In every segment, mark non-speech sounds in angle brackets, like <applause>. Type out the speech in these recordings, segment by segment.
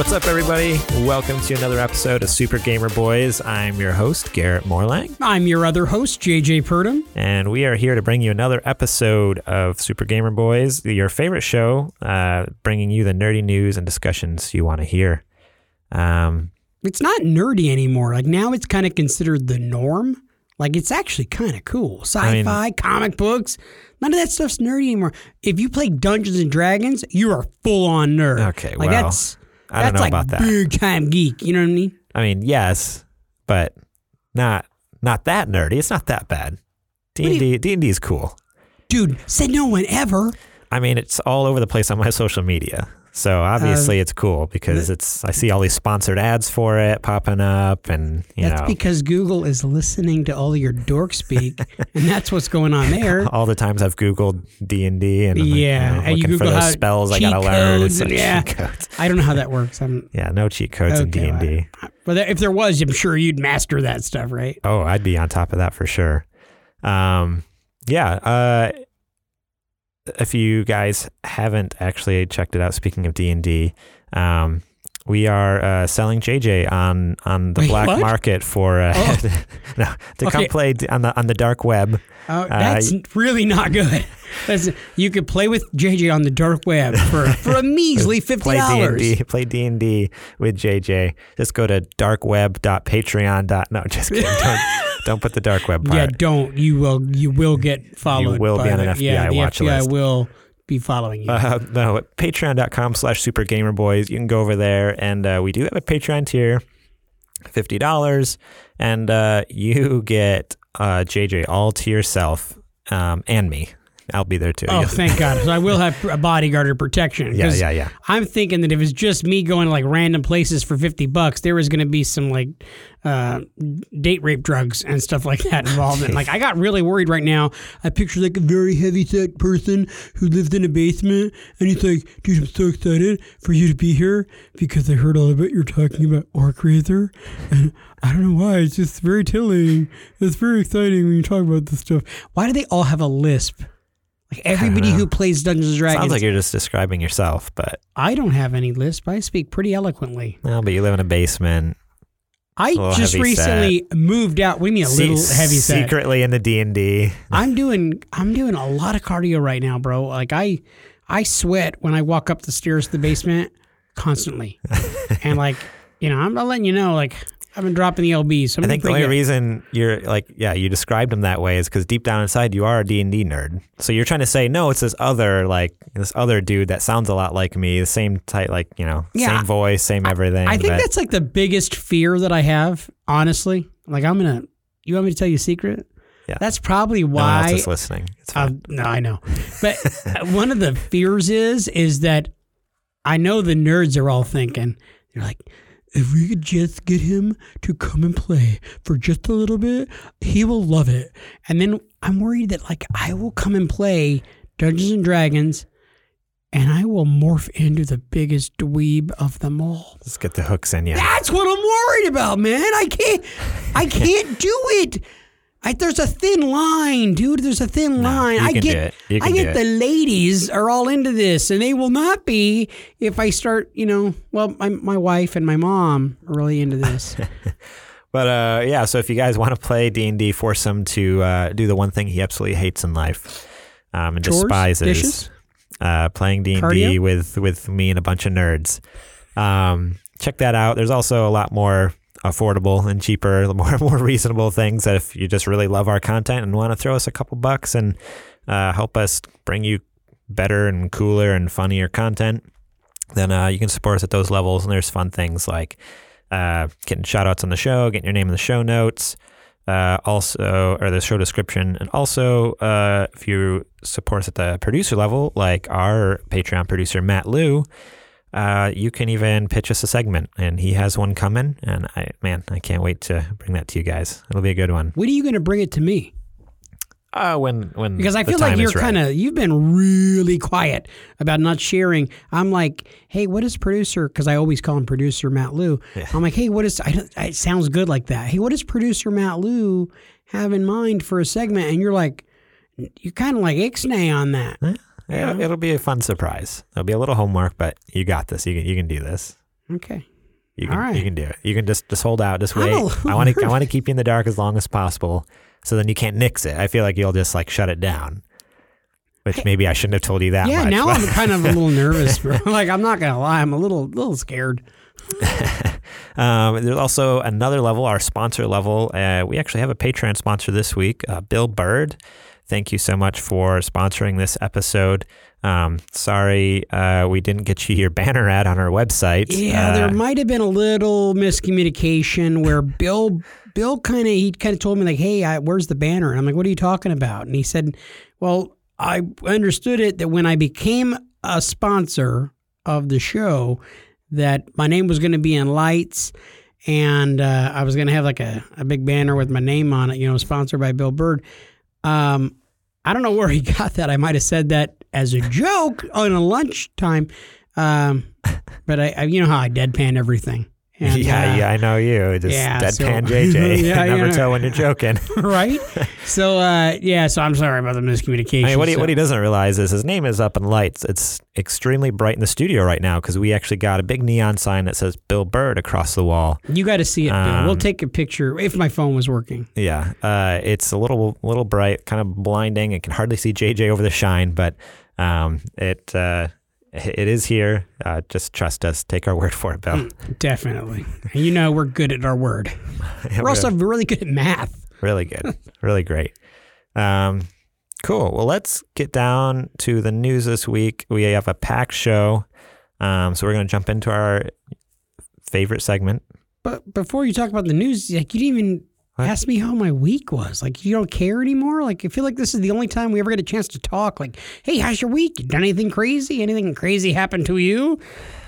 What's up, everybody? Welcome to another episode of Super Gamer Boys. I'm your host, Garrett Morlang, I'm your other host, JJ Purdom. and we are here to bring you another episode of Super Gamer Boys, your favorite show, uh, bringing you the nerdy news and discussions you want to hear. Um, It's not nerdy anymore. Like now it's kind of considered the norm. Like it's actually kind of cool. Sci fi, comic books, none of that stuff's nerdy anymore. If you play Dungeons and Dragons, you are full on nerd. Okay, like well, that's I don't know like about that. big time geek. You know what I mean? I mean, yes, but not not that nerdy. It's not that bad. D and D D and D is cool. Dude, said no one ever. I mean, it's all over the place on my <laughs> social media. So obviously Uh, it's cool because it's I see all these sponsored ads for it popping up and you That's know because Google is listening to all your dork speak, <laughs> and that's what's going on there. all the times I've googled D and D and I'm, Yeah, you know, and you looking for those spells I cheat gotta learn. codes and- like yeah. cheat codes. I don't know how that works. I'm <laughs> Yeah, no cheat codes in D&D. well, if there was, I'm sure you'd master that stuff, right? Oh, I'd be on top of that for sure. Um, yeah. Uh, if you guys haven't actually checked it out, speaking of D and D, um, we are uh, selling JJ on on the Wait, black what? market for uh, Oh. <laughs> no, to come play on the on the dark web. Oh, that's really not good. <laughs> That's, you could play with JJ on the dark web for, <laughs> for a measly fifty Play dollars. Play D and D with JJ. Just go to darkweb.patreon. No, just kidding. Don't, put the dark web part. Yeah, don't. You will. You will get followed. You will be on an the, yeah, FBI the watch FBI list. will be following you. Uh, no, at patreon.com slash supergamerboys. You can go over there, and uh, we do have a Patreon tier, $50, and uh, you get uh, JJ all to yourself um, and me. I'll be there too. oh, You'll- thank God! So I will have <laughs> a bodyguard or protection. yeah, yeah, yeah. I'm thinking that if it's just me going to like random places for 50 bucks, there was going to be some like uh, date rape drugs and stuff like that involved. and <laughs> like, I got really worried right now. I picture like a very heavy set person who lived in a basement and he's like, dude, I'm so excited for you to be here because I heard all about you're talking about Orc Razor. And I don't know why. It's just very titillating. It's very exciting when you talk about this stuff. Why do they all have a lisp? Like everybody who plays Dungeons and Dragons. Sounds like you're just describing yourself, but I don't have any lisp. I speak pretty eloquently. no, but you live in a basement. I just heavy recently moved out. What do you mean a little Se- heavy set? Secretly in the D&D. I'm doing I'm doing a lot of cardio right now, bro. Like I I sweat when I walk up the stairs to the basement constantly. <laughs> and like, you know, I'm, I'm letting you know, like I've been dropping the LBs. So I'm think the only good. reason you're like, yeah, you described him that way is because deep down inside you are a D and D nerd. So you're trying to say, no, it's this other like this other dude that sounds a lot like me, the same type, like you know, Yeah, same voice, same everything. I think but- that's like the biggest fear that I have, honestly. Like I'm gonna you want me to tell you a secret? Yeah. That's probably no one why else is listening. Um, no, I know. But uh, <laughs> <laughs> one of the fears is is that I know the nerds are all thinking they're like, if we could just get him to come and play for just a little bit, he will love it. And then I'm worried that like I will come and play Dungeons and Dragons, and I will morph into the biggest dweeb of them all. Let's get the hooks in you. That's what I'm worried about, man. I can't, I <laughs> can't do it. I, there's a thin line, dude. There's a thin line. I get, do it. You I get the ladies are all into this, and they will not be if I start. You know, well, my my wife and my mom are really into this. <laughs> But uh, yeah, so if you guys want to play D and D, force him to uh, do the one thing he absolutely hates in life um, and Chores? despises: uh, playing D and D with with me and a bunch of nerds. Um, check that out. There's also a lot more affordable and cheaper, <laughs> more more reasonable things that if you just really love our content and want to throw us a couple bucks and uh, help us bring you better and cooler and funnier content. then uh, you can support us at those levels. And there's fun things like uh, getting shout outs on the show, getting your name in the show notes, uh, also, or the show description. And also, uh, if you support us at the producer level, like our Patreon producer, Matt Liu, uh, you can even pitch us a segment, and he has one coming. And I, man, I can't wait to bring that to you guys. It'll be a good one. When are you going to bring it to me? Uh, when when Because I feel like you're kind of you've been really quiet about not sharing. I'm like, hey, what is producer? Because I always call him producer Matt Lou. I'm like, hey, what is? I don't, it sounds good like that. Hey, what does producer Matt Lou have in mind for a segment? And you're like, you're kind of like ixnay on that. Yeah, it'll be a fun surprise. It'll be a little homework, but you got this. You can you can do this. Okay. You can All right. you can do it. You can just just hold out. Just wait. I want to I want to <laughs> keep you in the dark as long as possible, so then you can't nix it. I feel like you'll just like shut it down. Which maybe I shouldn't have told you that Yeah, much. now but- I'm kind of a little <laughs> nervous. bro. <laughs> like I'm not gonna lie, I'm a little little scared. Um, there's also another level, our sponsor level. Uh, we actually have a Patreon sponsor this week, uh, Bill Bird. Thank you so much for sponsoring this episode. Um, sorry uh, we didn't get you your <laughs> banner ad on our website. Yeah, Uh, there might have been a little miscommunication where Bill Bill kind of he kind of told me like, "Hey, I, where's the banner?" And I'm like, "What are you talking about?" And he said, "Well, I understood it that when I became a sponsor of the show, that my name was going to be in lights." And uh, I was going to have like a, a big banner with my name on it, you know, sponsored by Bill Bird. Um, I don't know where he <laughs> got that. I might have said that as a joke on a lunchtime. Um, but I, I, you know how I deadpan everything. And, yeah, uh, yeah, I know you. Just yeah, so- deadpan JJ. <laughs> Yeah, <laughs> Never tell when you're joking. <laughs> right. So, uh, yeah. So I'm sorry about the miscommunication. I mean, what he, So- what he doesn't realize is his name is up in lights. It's extremely bright in the studio right now because we actually got a big neon sign that says Bill Bird across the wall. you got to see it. Bill. we'll Um, take a picture if my phone was working. Yeah, uh, it's a little little bright, kind of blinding. I can hardly see JJ over the shine, but um, it uh, it is here. Uh, just trust us. Take our word for it, Bill. Definitely. You know we're good at our word. <laughs> We're also really good at math. really good, really great. Um, cool. Well, let's get down to the news this week. We have a packed show, um, so we're going to jump into our favorite segment. But before you talk about the news, like you didn't even? Ask me how my week was. Like you don't care anymore. Like I feel like this is the only time we ever get a chance to talk. Like, hey, how's your week? You done anything crazy? Anything crazy happened to you?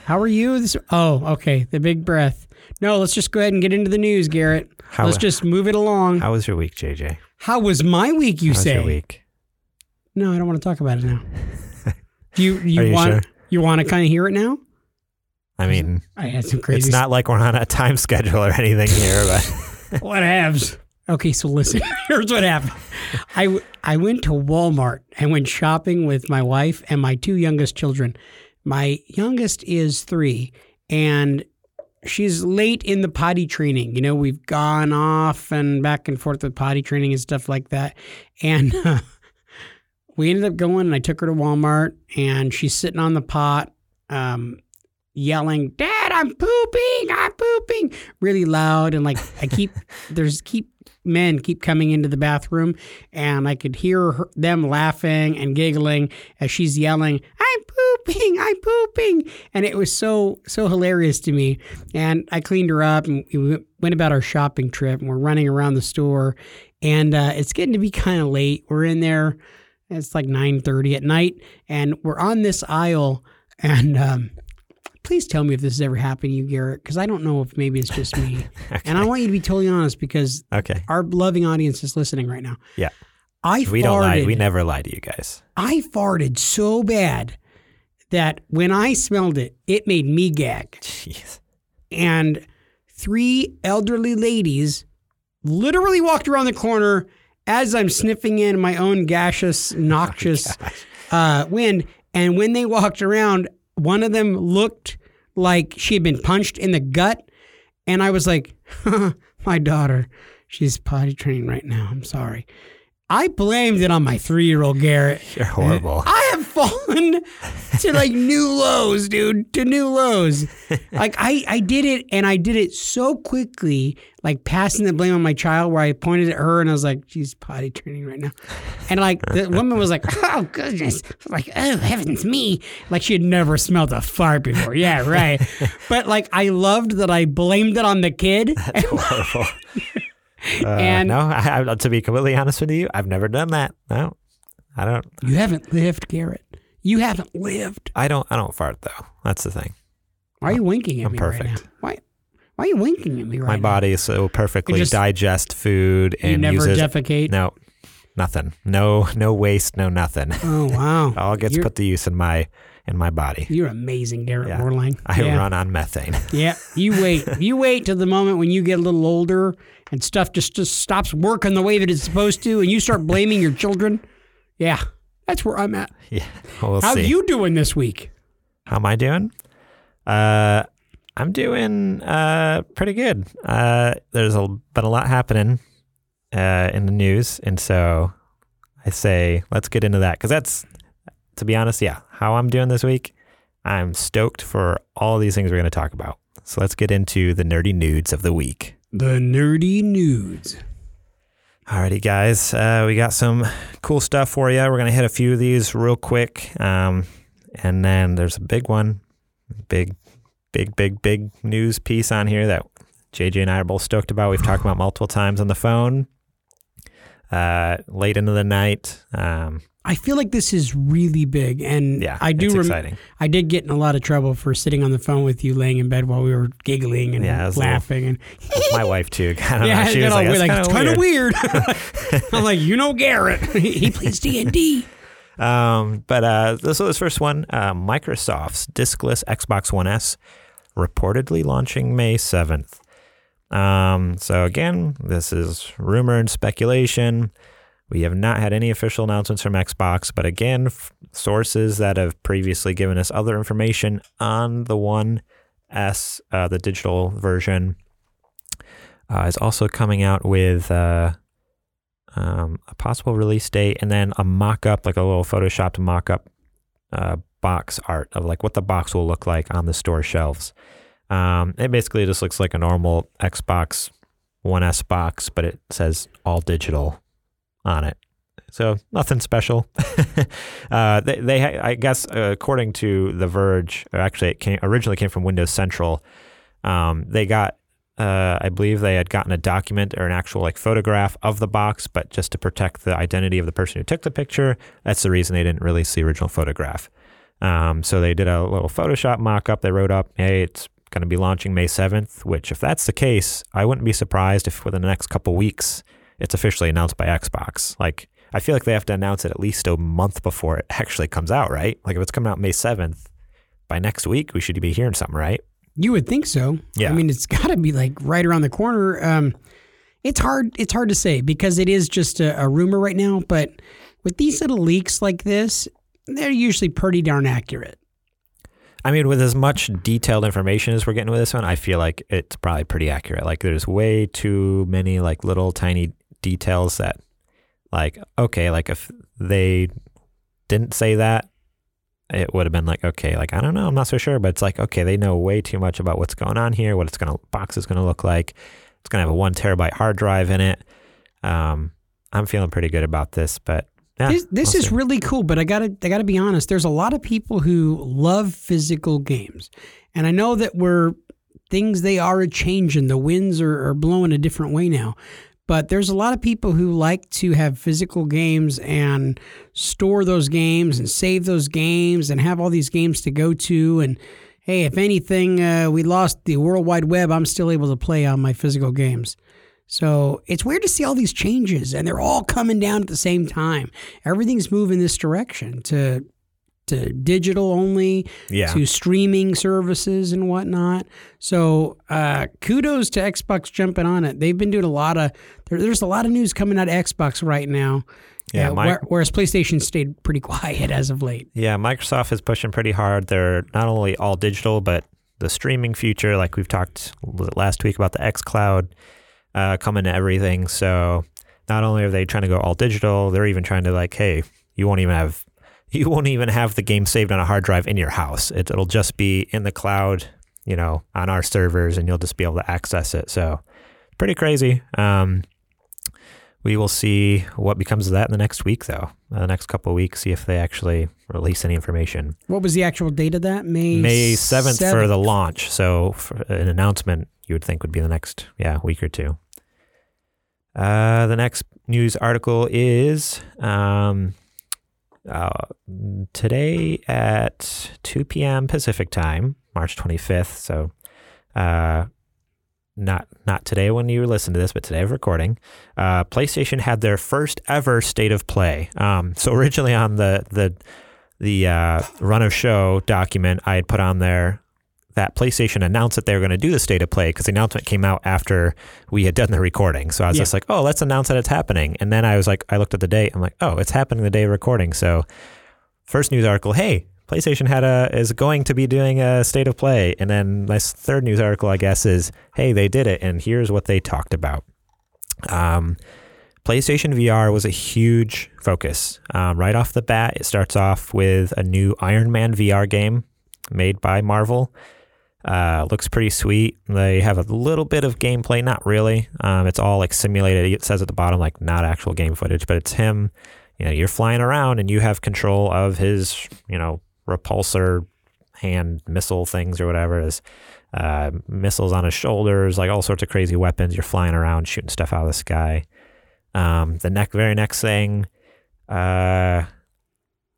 How are you? This oh, okay. The big breath. No, let's just go ahead and get into the news, Garrett. How- let's just move it along. How, was your week, JJ? How was my week? You How was say? your week? No, I don't want to talk about it now. Do <laughs> you you you want sure? you want to kind of hear it now? I mean, I had some crazy. it's not like we're on a time <laughs> schedule or anything here, but What happens? Okay, so listen. <laughs> Here's what happened. I, I went to Walmart. and went shopping with my wife and my two youngest children. My youngest is three, and she's late in the potty training. You know, we've gone off and back and forth with potty training and stuff like that. And <laughs> uh, we ended up going, and I took her to Walmart, and she's sitting on the pot, um, yelling, "Dad, I'm pooping! I'm pooping!" really loud, and like I keep <laughs> there's keep men keep coming into the bathroom, and I could hear her, them laughing and giggling as she's yelling, "I'm pooping! I'm pooping!" And it was so so hilarious to me. And I cleaned her up, and we went about our shopping trip, and we're running around the store, and uh, it's getting to be kind of late. We're in there. It's like 9:30 at night, and we're on this aisle, and um, please tell me if this has ever happened to you, Garrett, because I don't know if maybe it's just me. <laughs> And I want you to be totally honest because okay. our loving audience is listening right now. Yeah. I We farted. don't lie. We never lie to you guys. I farted so bad that when I smelled it, it made me gag. Jeez. And three elderly ladies literally walked around the corner as I'm sniffing in my own gaseous, noxious uh, wind. And when they walked around, one of them looked like she had been punched in the gut. And I was like, <laughs> my daughter, she's potty trained right now. I'm sorry. I blamed it on my three year old Garrett. You're horrible. I have fallen to like new lows, dude, to new lows. Like I, I did it and I did it so quickly, like passing the blame on my child where I pointed at her and I was like, she's potty training right now. And like the woman was like, oh goodness. Like, oh heavens me. Like she had never smelled a fart before. Yeah, right. but like I loved that I blamed it on the kid. That's horrible. <laughs> Uh, And- no, I, I, to be completely honest with you, I've never done that. No, I don't. You haven't lived, Garrett. You haven't lived. I don't. I don't fart though. That's the thing. Why are you winking at I'm me right perfect. now? Why? Why are you winking at me right My now? body is so perfectly just- digest food You and never uses defecate. no, nothing. No, no waste. No nothing. Oh wow! <laughs> All gets You're- put to use in my in my body. You're amazing, Garrett Yeah. Morlang. I yeah. run on methane. <laughs> Yeah, you wait. You wait till the moment when you get a little older and stuff just, just stops working the way that it's supposed to, and you start blaming your children. Yeah, that's where I'm at. <laughs> yeah, we'll How see. you doing this week? How am I doing? Uh, I'm doing uh pretty good. Uh, there's a, been a lot happening uh in the news, and so I say let's get into that because that's, to be honest, yeah, how I'm doing this week. I'm stoked for all these things we're going to talk about. So let's get into the nerdy nudes of the week. The nerdy nudes. Alrighty, guys, uh, we got some cool stuff for you. We're gonna hit a few of these real quick, um, and then there's a big one, big, big, big, big news piece on here that JJ and I are both stoked about. We've talked about multiple times on the phone, uh, late into the night. Um, I feel like this is really big, and yeah, I do. It's rem- exciting. I did get in a lot of trouble for sitting on the phone with you, laying in bed while we were giggling and Yeah, a little- laughing, and <laughs> my wife too. <laughs> I don't yeah, know. She was like, weird, "That's it's kind of weird. <laughs> I'm like, you know, Garrett, he plays D and D. Um, but uh, this was first one. Uh, Microsoft's diskless Xbox One S reportedly launching May seventh. Um, so again, this is rumor and speculation. We have not had any official announcements from Xbox, but again, f- sources that have previously given us other information on the One S, uh, the digital version, uh, is also coming out with uh, um, a possible release date and then a mock up, like a little photoshopped mock up uh, box art of like what the box will look like on the store shelves. Um, it basically just looks like a normal Xbox One S box, but it says all digital on it. So nothing special. <laughs> uh, they, they, I guess, uh, according to The Verge, actually, it came, originally came from Windows Central. Um, they got, uh, I believe, they had gotten a document or an actual like photograph of the box, but just to protect the identity of the person who took the picture, that's the reason they didn't release the original photograph. Um, so they did a little Photoshop mock-up. They wrote up, "Hey, it's going to be launching May 7th." Which, if that's the case, I wouldn't be surprised if within the next couple weeks it's officially announced by Xbox. Like, I feel like they have to announce it at least a month before it <laughs> actually comes out, right? Like, if it's coming out May 7th, by next week we should be hearing something, right? You would think so. Yeah. I mean, it's <laughs> got to be like right around the corner. Um, it's hard. It's hard to say because it is just a, a rumor right now. But with these little leaks like this, they're usually pretty darn accurate. I mean, with as much detailed information as we're getting with this one, I feel like it's probably pretty accurate. Like, there's way too many like little tiny details that, like, okay, like if they didn't say that, it would have been like, okay, like I don't know, I'm not so sure, but it's like, okay, they know way too much about what's going on here, what it's gonna box is gonna look like. It's gonna have a one terabyte hard drive in it. Um, I'm feeling pretty good about this, but yeah, this this we'll is see. really cool, but I gotta I gotta be honest. There's a lot of people who love physical games, and I know that we're things they are a change changing. The winds are, are blowing a different way now. But there's a lot of people who like to have physical games and store those games and save those games and have all these games to go to. And hey, if anything, uh, we lost the World Wide Web, I'm still able to play on my physical games. So it's weird to see all these changes, and they're all coming down at the same time. Everything's moving this direction to to digital only, yeah. to streaming services and whatnot. So uh, kudos to Xbox jumping on it. They've been doing a lot of there, there's a lot of news coming out of Xbox right now. Yeah, uh, my- where- whereas PlayStation stayed pretty <laughs> quiet as of late. Yeah, Microsoft is pushing pretty hard. They're not only all digital, but the streaming future, like we've talked last week about the X Cloud uh, coming to everything. So not only are they trying to go all digital, they're even trying to like, hey, you won't even have <laughs> you won't even have the game saved on a hard drive in your house. It, it'll just be in the cloud, you know, on our servers, and you'll just be able to access it. So, pretty crazy. Um, we will see what becomes of that in the next week, though. Uh, the next couple of weeks, see if they actually release any information. What was the actual date of that? May May seventh for the launch. So, for an announcement, you would think would be the next yeah week or two. Uh, the next news article is um, uh, today at 2 p.m. Pacific time, March 25th. So, uh, not not today when you listen to this, but today of recording. Uh, PlayStation had their first ever state of play. Um, so originally on the the the uh, run of show document, I had put on there that PlayStation announced that they were going to do the state of play because the announcement came out after we had done the recording. So I was Yeah. just like, oh, let's announce that it's happening. And then I was like, I looked at the date. I'm like, oh, it's happening the day of recording. So first news article, hey, PlayStation had a is going to be doing a state of play. And then my third news article, I guess, is hey, they did it, and here's what they talked about. Um, PlayStation VR was a huge focus. Um, right off the bat, it starts off with a new Iron Man VR game made by Marvel. Uh, looks pretty sweet. They have a little bit of gameplay, not really. Um, it's all like simulated. It says at the bottom like not actual game footage, but it's him. You know, you're flying around and you have control of his, you know, repulsor hand missile things or whatever. His uh, missiles on his shoulders, like all sorts of crazy weapons. You're flying around shooting stuff out of the sky. Um, the next, very next thing, uh,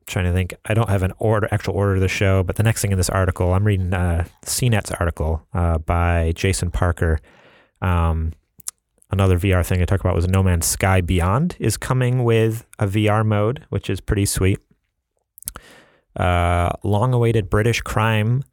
trying to think. I don't have an order, actual order of the show, but the next thing in this article, I'm reading uh, CNET's article uh, by Jason Parker. Um, another VR thing I talked about was No Man's Sky Beyond is coming with a VR mode, which is pretty sweet. Uh, long-awaited British crime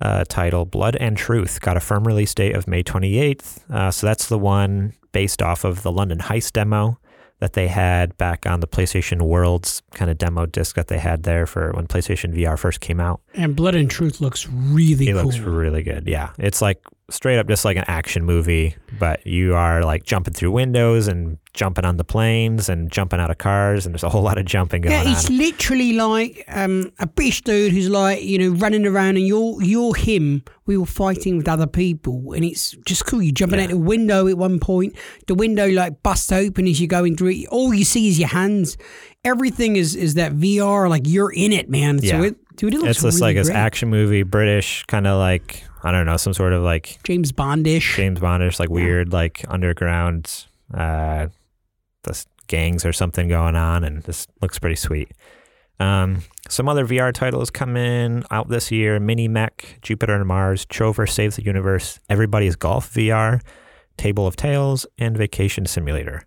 uh, title, Blood and Truth, got a firm release date of May 28th. Uh, so that's the one based off of the London Heist demo that they had back on the PlayStation Worlds kind of demo disc that they had there for when PlayStation VR first came out. And Blood and Truth looks really It cool. looks really good. Yeah. It's like straight up just like an action movie, but you are like jumping through windows and jumping on the planes and jumping out of cars, and there's a whole lot of jumping going on. yeah, it's on. literally like um, a British dude who's like you know running around, and you're you're him. We were fighting with other people, and it's just cool. You're jumping Yeah. out the window at one point. The window like busts open as you're going through it. All you see is your hands. Everything is is that VR. Like you're in it, man. So Yeah. it, dude, it looks It's just really like this action movie, British, kind of like, I don't know, some sort of like James Bondish. James Bondish, like weird, like underground, uh, this gangs or something going on, and this looks pretty sweet. Um, some other VR titles come in out this year: Mini Mech, Jupiter and Mars, Trover Saves the Universe, Everybody's Golf VR, Table of Tales, and Vacation Simulator.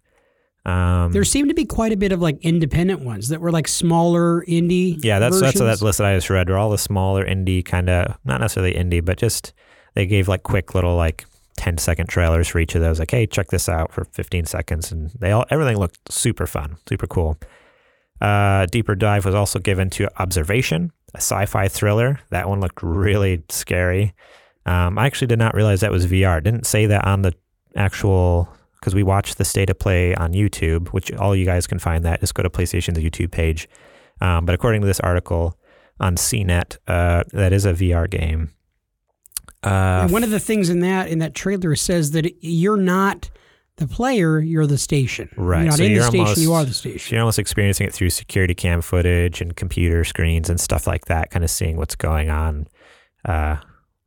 Um, There seemed to be quite a bit of like independent ones that were like smaller indie. yeah, that's that's versions. that list that I just read. Were all the smaller indie kind of not necessarily indie, but just they gave like quick little like 10 second trailers for each of those. Like, hey, check this out for 15 seconds, and they all everything looked super fun, super cool. Uh, deeper dive was also given to Observation, a sci-fi thriller. That one looked really scary. Um, I actually did not realize that was VR. It didn't say that on the actual because we watched the state of play on YouTube, which all you guys can find that. Just go to PlayStation's YouTube page. Um, but according to this article on CNET, uh, that is a VR game. Uh, one of the things in that in that trailer says that you're not the player, you're the station. Right, You're not so in you're the station, almost- you are the station. you're almost experiencing it through security cam footage and computer screens and stuff like that, kind of seeing what's going on uh,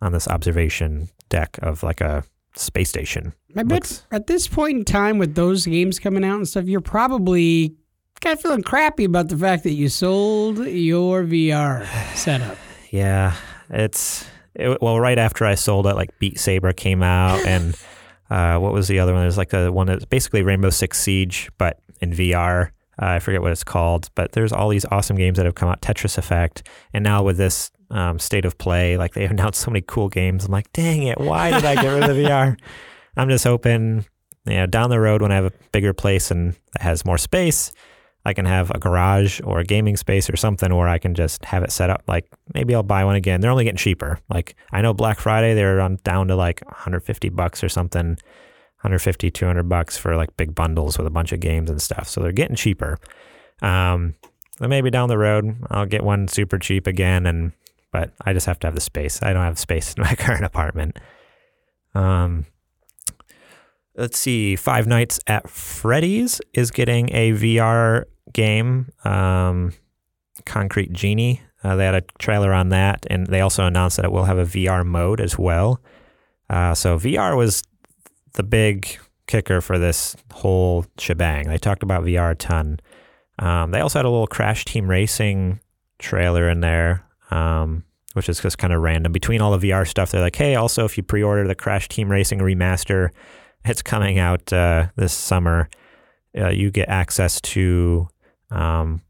on this observation deck of like a space station. I bet Looks- at this point in time with those games coming out and stuff, you're probably kind of feeling crappy about the fact that you sold your VR <sighs> setup. Yeah, it's it, well right after I sold it, like Beat Saber came out, and <laughs> uh, what was the other one? There's like a one that's basically Rainbow Six Siege, but in VR. Uh, I forget what it's called, but there's all these awesome games that have come out. Tetris Effect, and now with this um, state of play, like they <laughs> announced so many cool games. I'm like, dang it, why did I get rid of the VR? <laughs> I'm just hoping, you know, down the road when I have a bigger place and that has more space, I can have a garage or a gaming space or something where I can just have it set up. Like maybe I'll buy one again. They're only getting cheaper. Like I know Black Friday they're on down to like 150 bucks or something 150, 200 bucks for like big bundles with a bunch of games and stuff. So they're getting cheaper. Um, then maybe down the road I'll get one super cheap again, and but I just have to have the space. I don't have space in my <laughs> current apartment. Um, let's see. Five Nights at Freddy's is getting a VR game. Um, Concrete Genie. Uh, they had a trailer on that, and they also announced that it will have a VR mode as well. Uh, so VR was the big kicker for this whole shebang. They talked about VR a ton. Um, they also had a little Crash Team Racing trailer in there, um, which is just kind of random. Between all the VR stuff, they're like, hey, also, if you pre order the Crash Team Racing remaster, it's coming out uh, this summer. Uh, you get access to um,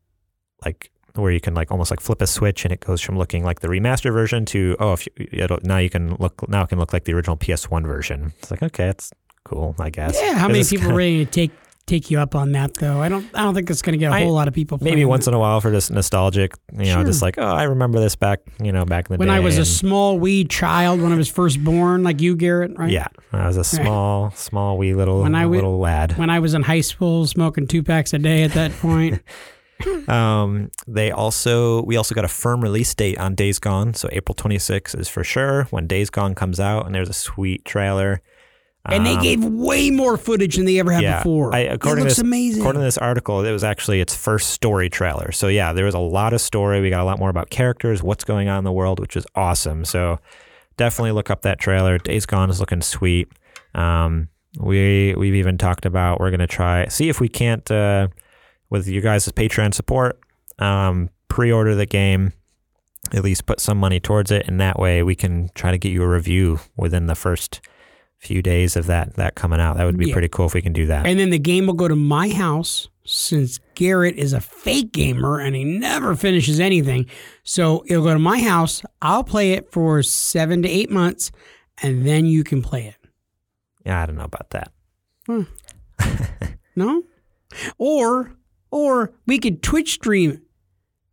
like where you can like almost like flip a switch and it goes from looking like the remaster version to oh if you, it'll, now you can look now it can look like the original PS1 version. It's like okay, it's cool, I guess. Yeah, how many people are ready to take take you up on that though? I don't I don't think it's going to get a whole lot of people. Maybe once it. in a while for just nostalgic, you know, Sure. just like oh, I remember this back, you know, back in the when day. When I was a small wee child when I was first born, like you, Garrett, right? yeah, I was a <laughs> small, small wee little When I little lad. When I was in high school, smoking two packs a day at that <laughs> point. Um, they also we also got a firm release date on Days Gone, so April 26th is for sure when Days Gone comes out, and there's a sweet trailer. And they Um, gave way more footage than they ever had yeah, before. I, it looks to this, amazing. According to this article, it was actually its first story trailer. So yeah, there was a lot of story. We got a lot more about characters, what's going on in the world, which is awesome. So definitely look up that trailer. Days Gone is looking sweet. Um, we we've even talked about we're gonna try see if we can't uh, with you guys' Patreon support um, pre-order the game. At least put some money towards it, and that way we can try to get you a review within the first few days of that that coming out. That would be Yeah. pretty cool if we can do that. and then the game will go to my house since Garrett is a fake gamer and he never finishes anything. So it'll go to my house. I'll play it for seven to eight months, and then you can play it. Yeah, I don't know about that. <laughs> No? Or or we could Twitch stream.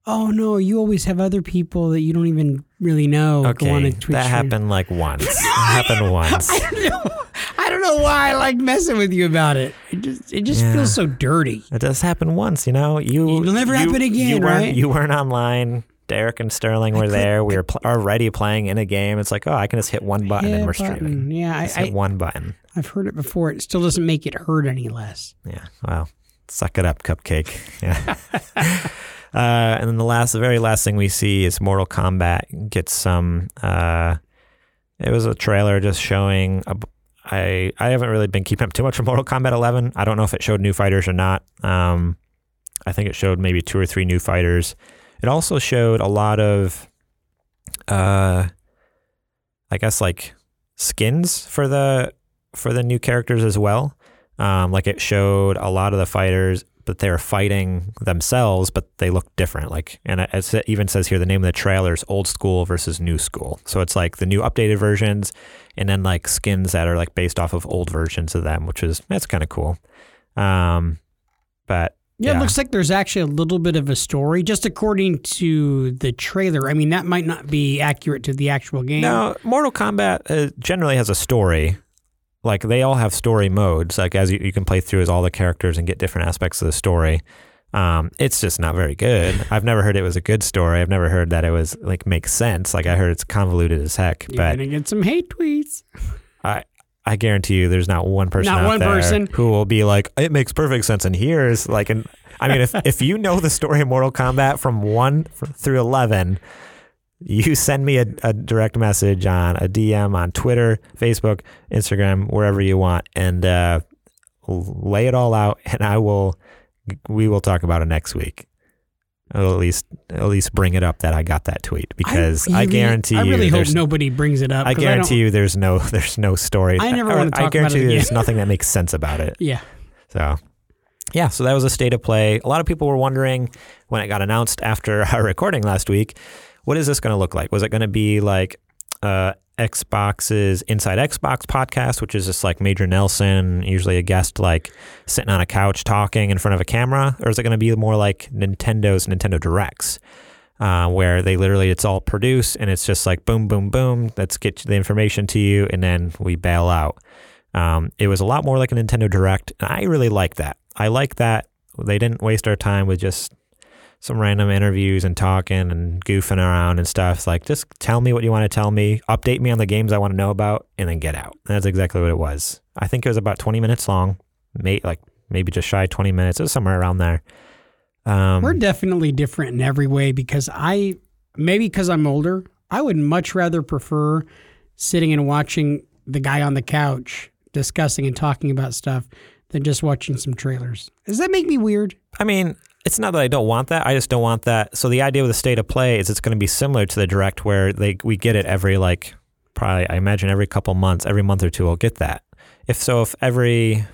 Oh no, you always have other people that you don't even really know Okay, go on a Twitch that stream. happened like once. <laughs> It happened <laughs> once. I don't know. I don't know why I like messing with you about it. It just it just Yeah. feels so dirty. It does happen once, you know. You It'll never you- happen again, you right? You weren't online. Derek and Sterling were there. We were pl- already playing in a game. It's like, oh, I can just hit one button and we're button. streaming. Yeah, I, hit one button. I've heard it before. It still doesn't make it hurt any less. Yeah. Well, suck it up, cupcake. Yeah. <laughs> uh, and then the last, the very last thing we see is Mortal Kombat gets some. Uh, it was a trailer just showing. A, I I haven't really been keeping up too much with Mortal Kombat 11. I don't know if it showed new fighters or not. Um, I think it showed maybe two or three new fighters. It also showed a lot of, uh, I guess like skins for the for the new characters as well. Um, like it showed a lot of the fighters, but they're fighting themselves, but they look different. Like, and it, it even says here the name of the trailer is old school versus new school. So it's like the new updated versions, and then like skins that are like based off of old versions of them, which is that's kind of cool. Um, but Yeah, Yeah. it looks like there's actually a little bit of a story, just according to the trailer. I mean, that might not be accurate to the actual game. No, Mortal Kombat uh, generally has a story. Like they all have story modes. Like as you, you can play through as all the characters and get different aspects of the story. Um, it's just not very good. <laughs> I've never heard it was a good story. I've never heard that it was like makes sense. Like I heard it's convoluted as heck. You're but gonna get some hate tweets. <laughs> I I guarantee you, there's not one person Not out one there person. who will be like, it makes perfect sense. And here's like, an, I mean, if if you know the story of Mortal Kombat from one through eleven, you send me a, a direct message on a DM on Twitter, Facebook, Instagram, wherever you want, and uh, lay it all out, <laughs> and I will. We will talk about it next week. I'll at least at least bring it up that I got that tweet because I, really- guarantee I you really hope nobody brings it up. I guarantee don't- you there's no <laughs> there's no story. I never Or wanna talk I about guarantee it you there's nothing that makes sense about it. Yeah. So yeah, so that was a state of play. A lot of people were wondering when it got announced after <laughs> our recording last week, what is this going to look like? Was it going to be like uh, Xbox's Inside Xbox podcast, which is just like Major Nelson, usually a guest, like sitting on a couch talking in front of a camera, or is it going to be more like Nintendo's Nintendo Directs? uh, where they literally it's all produced and it's just like boom, boom, boom. Let's get the information to you, and then we bail out. Um, it was a lot more like a Nintendo Direct, and I really like that. I like that they didn't waste our time with just some random interviews and talking and goofing around and stuff. It's like, just tell me what you want to tell me, update me on the games I want to know about, and then get out. And that's exactly what it was. I think it was about 20 minutes long, may, like maybe just shy 20 minutes. It was somewhere around there. Um, We're definitely different in every way because I, maybe because I'm older, I would much rather prefer sitting and watching the guy on the couch discussing and talking about stuff than just watching some trailers. Does that make me weird? I mean, it's not that I don't want that. I just don't want that. So the idea with the state of play is it's going to be similar to the direct, where they we get it every like probably I imagine every couple months, every month or two, we'll get that. If so, if every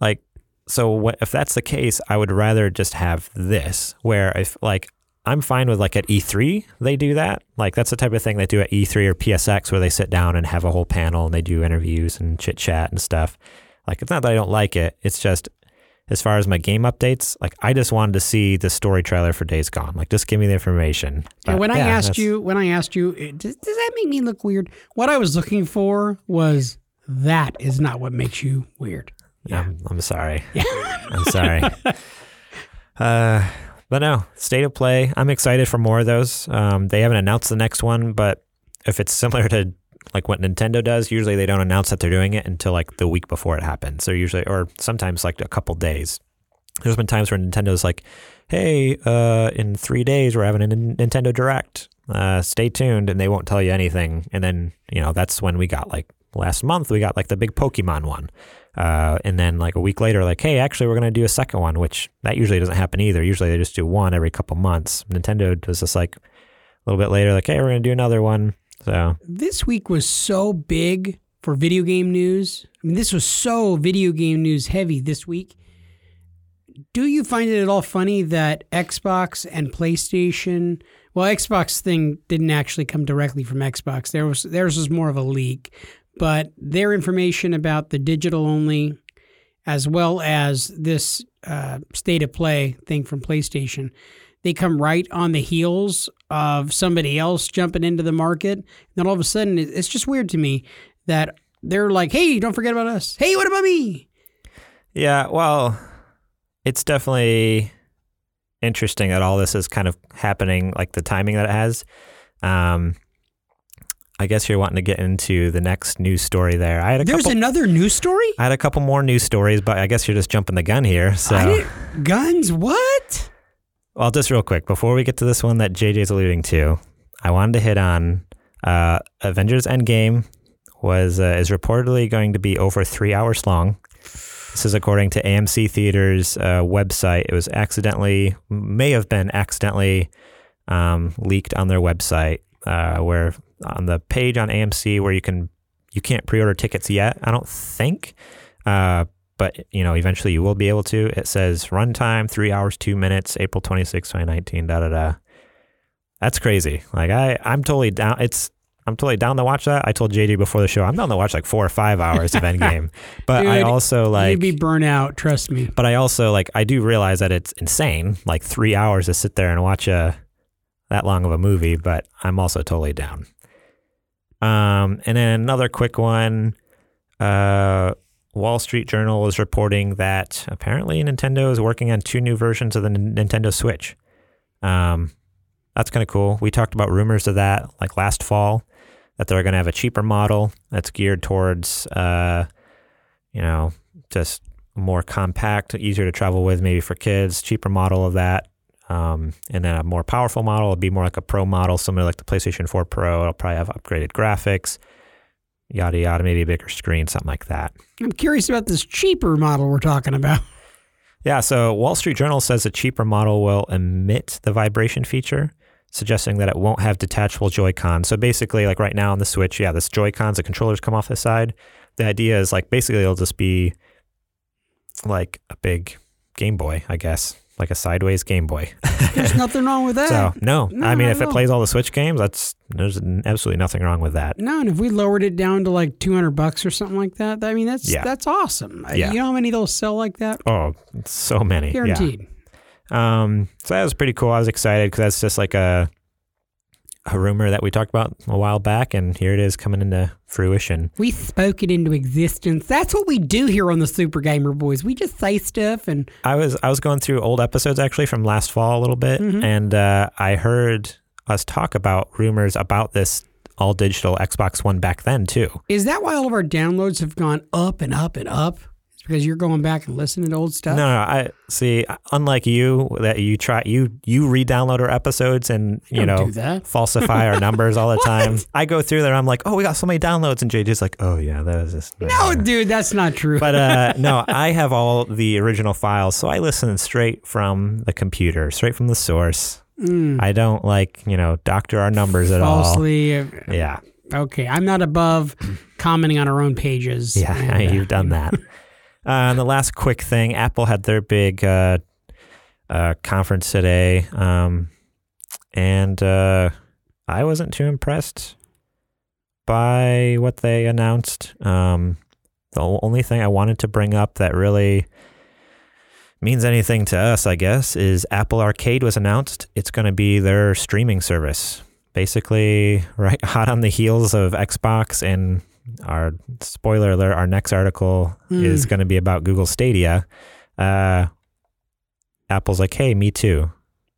like so what if that's the case, I would rather just have this, where if like I'm fine with like at E3 they do that. Like that's the type of thing they do at E3 or PSX where they sit down and have a whole panel and they do interviews and chit chat and stuff. Like it's not that I don't like it. It's just as far as my game updates, like I just wanted to see the story trailer for Days Gone. Like just give me the information. And But, when I yeah, asked that's- you, when I asked you, does, does that make me look weird? What I was looking for was that is not what makes you weird. I'm, I'm sorry. Yeah. I'm sorry. <laughs> Uh, but no, state of play. I'm excited for more of those. Um, they haven't announced the next one, but if it's similar to like what Nintendo does, usually they don't announce that they're doing it until like the week before it happens. So usually, or sometimes like a couple days. There's been times where Nintendo's like, "Hey, uh, in three days we're having a Nintendo Direct. Uh, stay tuned," and they won't tell you anything. And then you know that's when we got like last month we got like the big Pokemon one. Uh, and then like a week later, like, hey, actually, we're gonna do a second one, which that usually doesn't happen either. Usually they just do one every couple months. Nintendo was just like a little bit later, like, hey, we're gonna do another one. So This week was so big for video game news. I mean, this was so video game news heavy this week. Do you find it at all funny that Xbox and PlayStation? Well, Xbox thing didn't actually come directly from Xbox. There was theirs was more of a leak, but their information about the digital only, as well as this uh, state of play thing from PlayStation, they come right on the heels of somebody else jumping into the market. And then all of a sudden, it's just weird to me that they're like, "Hey, don't forget about us. Hey, what about me?" yeah, well, it's definitely interesting that all this is kind of happening, like the timing that it has. Um, I guess you're wanting to get into the next news story there. I had a There's couple. another news story. I had a couple more news stories, but I guess you're just jumping the gun here. So, I didn't, guns? What? Well, just real quick before we get to this one that JJ's alluding to, I wanted to hit on uh, Avengers Endgame was uh, is reportedly going to be over three hours long. This is according to AMC Theaters uh, website. It was accidentally, may have been accidentally um, leaked on their website, uh, where on the page on AMC where you can you can't pre-order tickets yet. I don't think, uh, but you know eventually you will be able to. It says runtime three hours two minutes, April 26, 2019. Da da da. That's crazy. Like I, I'm totally down. It's I'm totally down to watch that. I told JD before the show I'm down to watch like four or five hours of Endgame, <laughs> but I also like You'd be burnt out. Trust me. but I also like I do realize that it's insane, like three hours to sit there and watch a that long of a movie. But I'm also totally down. Um, and then another quick one. Uh, Wall Street Journal is reporting that apparently Nintendo is working on two new versions of the N- Nintendo Switch. Um, that's kind of cool. We talked about rumors of that like last fall that they're going to have a cheaper model that's geared towards, uh, you know, just more compact, easier to travel with, maybe for kids, cheaper model of that. Um, and then a more powerful model It'll be more like a pro model, similar like the PlayStation 4 Pro. It'll probably have upgraded graphics, yada yada, maybe a bigger screen, something like that. I'm curious about this cheaper model we're talking about. <laughs> Yeah, so Wall Street Journal says a cheaper model will emit the vibration feature, suggesting that it won't have detachable Joy-Con. So basically, like right now on the Switch, yeah, this Joy-Cons, the controllers come off the side. The idea is like basically it'll just be like a big Game Boy, I guess, like a sideways Game Boy. <laughs> There's nothing wrong with <laughs> that. So no, No, I mean if it all. plays all the Switch games, that's there's absolutely nothing wrong with that. No, and if we lowered it down to like 200 bucks or something like that, I mean that's Yeah. that's awesome. Yeah. You know how many they'll sell like that? Oh, so many, Guaranteed. Yeah. Um, so that was pretty cool. I was excited because that's just like a a rumor that we talked about a while back, and here it is coming into fruition. We spoke it into existence. That's what we do here on the Super Gamer Boys. We just say stuff and I was I was going through old episodes actually from last fall a little bit, and uh, I heard us talk about rumors about this all digital Xbox One back then too. is that why all of our downloads have gone up and up and up? Because you're going back and listening to old stuff. No, no, I see. Unlike you, that you try you you re-download our episodes and you know falsify our <laughs> numbers all the time. I go through there. I'm like, oh, we got so many downloads, and JJ's like, oh yeah, that was just No, dude, that's not true. But uh, <laughs> no, I have all the original files, so I listen straight from the computer, straight from the source. I don't like you know doctor our numbers at all. Mm. Falsely. uh, Yeah, Okay, I'm not above commenting on our own pages. yeah, <laughs> And, uh, you've done that. Uh, and the last quick thing, Apple had their big uh, uh, conference today, um, and uh, I wasn't too impressed by what they announced. Um, the only thing I wanted to bring up that really means anything to us, I guess, is Apple Arcade was announced. It's going to be their streaming service. Basically, <laughs> right hot on the heels of Xbox and our spoiler alert, our next article is going to be about Google Stadia. Uh, Apple's like, hey, me too.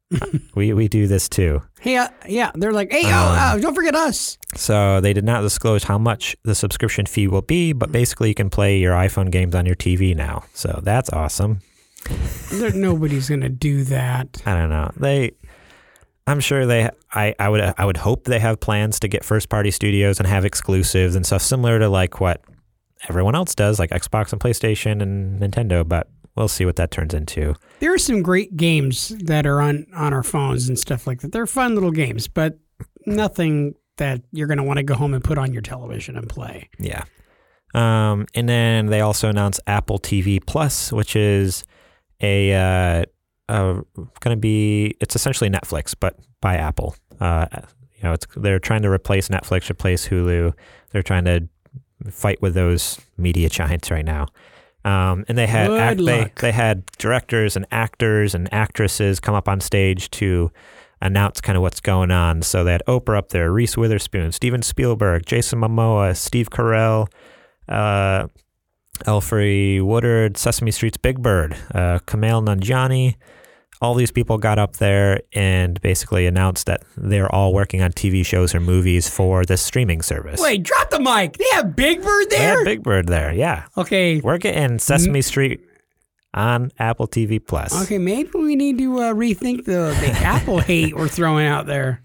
<laughs> we we do this too. Uh, yeah, they're like, hey, oh, Um, oh, don't forget us. So they did not disclose how much the subscription fee will be, but basically you can play your iPhone games on your TV now. So that's awesome. There, nobody's gonna do that. I don't know. They I'm sure they I, I would I would hope they have plans to get first party studios and have exclusives and stuff similar to like what everyone else does, like Xbox and PlayStation and Nintendo, but we'll see what that turns into. There are some great games that are on on our phones and stuff like that. They're fun little games, but nothing that you're gonna want to go home and put on your television and play. Yeah. Um, and then they also announced Apple TV Plus, which is a uh, uh, going to be it's essentially Netflix, but by Apple. Uh, you know, it's they're trying to replace Netflix, replace Hulu. They're trying to fight with those media giants right now. Um, and they had act, they they had directors and actors and actresses come up on stage to announce kind of what's going on. So they had Oprah up there, Reese Witherspoon, Steven Spielberg, Jason Momoa, Steve Carell, uh, Alfre Woodard, Sesame Street's Big Bird, uh, Kumail Nanjiani. All these people got up there and basically announced that they're all working on TV shows or movies for this streaming service. Wait, drop the mic. They have Big Bird there? They have Big Bird there, yeah. okay, We're getting Sesame Street on Apple TV Plus. okay. Maybe we need to uh, rethink the the Apple hate we're throwing out there.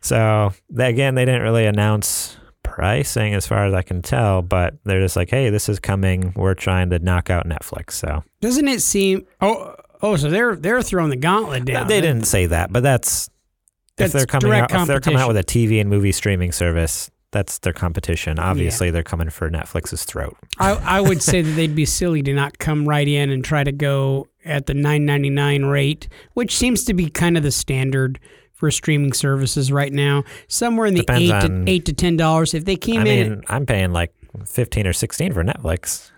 So again, they didn't really announce pricing as far as I can tell, but they're just like, hey, this is coming. We're trying to knock out Netflix. So Doesn't it seem? Oh, oh. So they're they're throwing the gauntlet down. they didn't say that, but that's, That's if they're coming out if they're coming out with a TV and movie streaming service, that's their competition. Obviously, they're coming for Netflix's throat. I, I would say that they'd be silly to not come right in and try to go at the nine ninety nine rate, which seems to be kind of the standard for streaming services right now. Somewhere in the Depends eight on- to eight to ten dollars. If they came I in, mean, I'm paying like 15 or 16 for Netflix.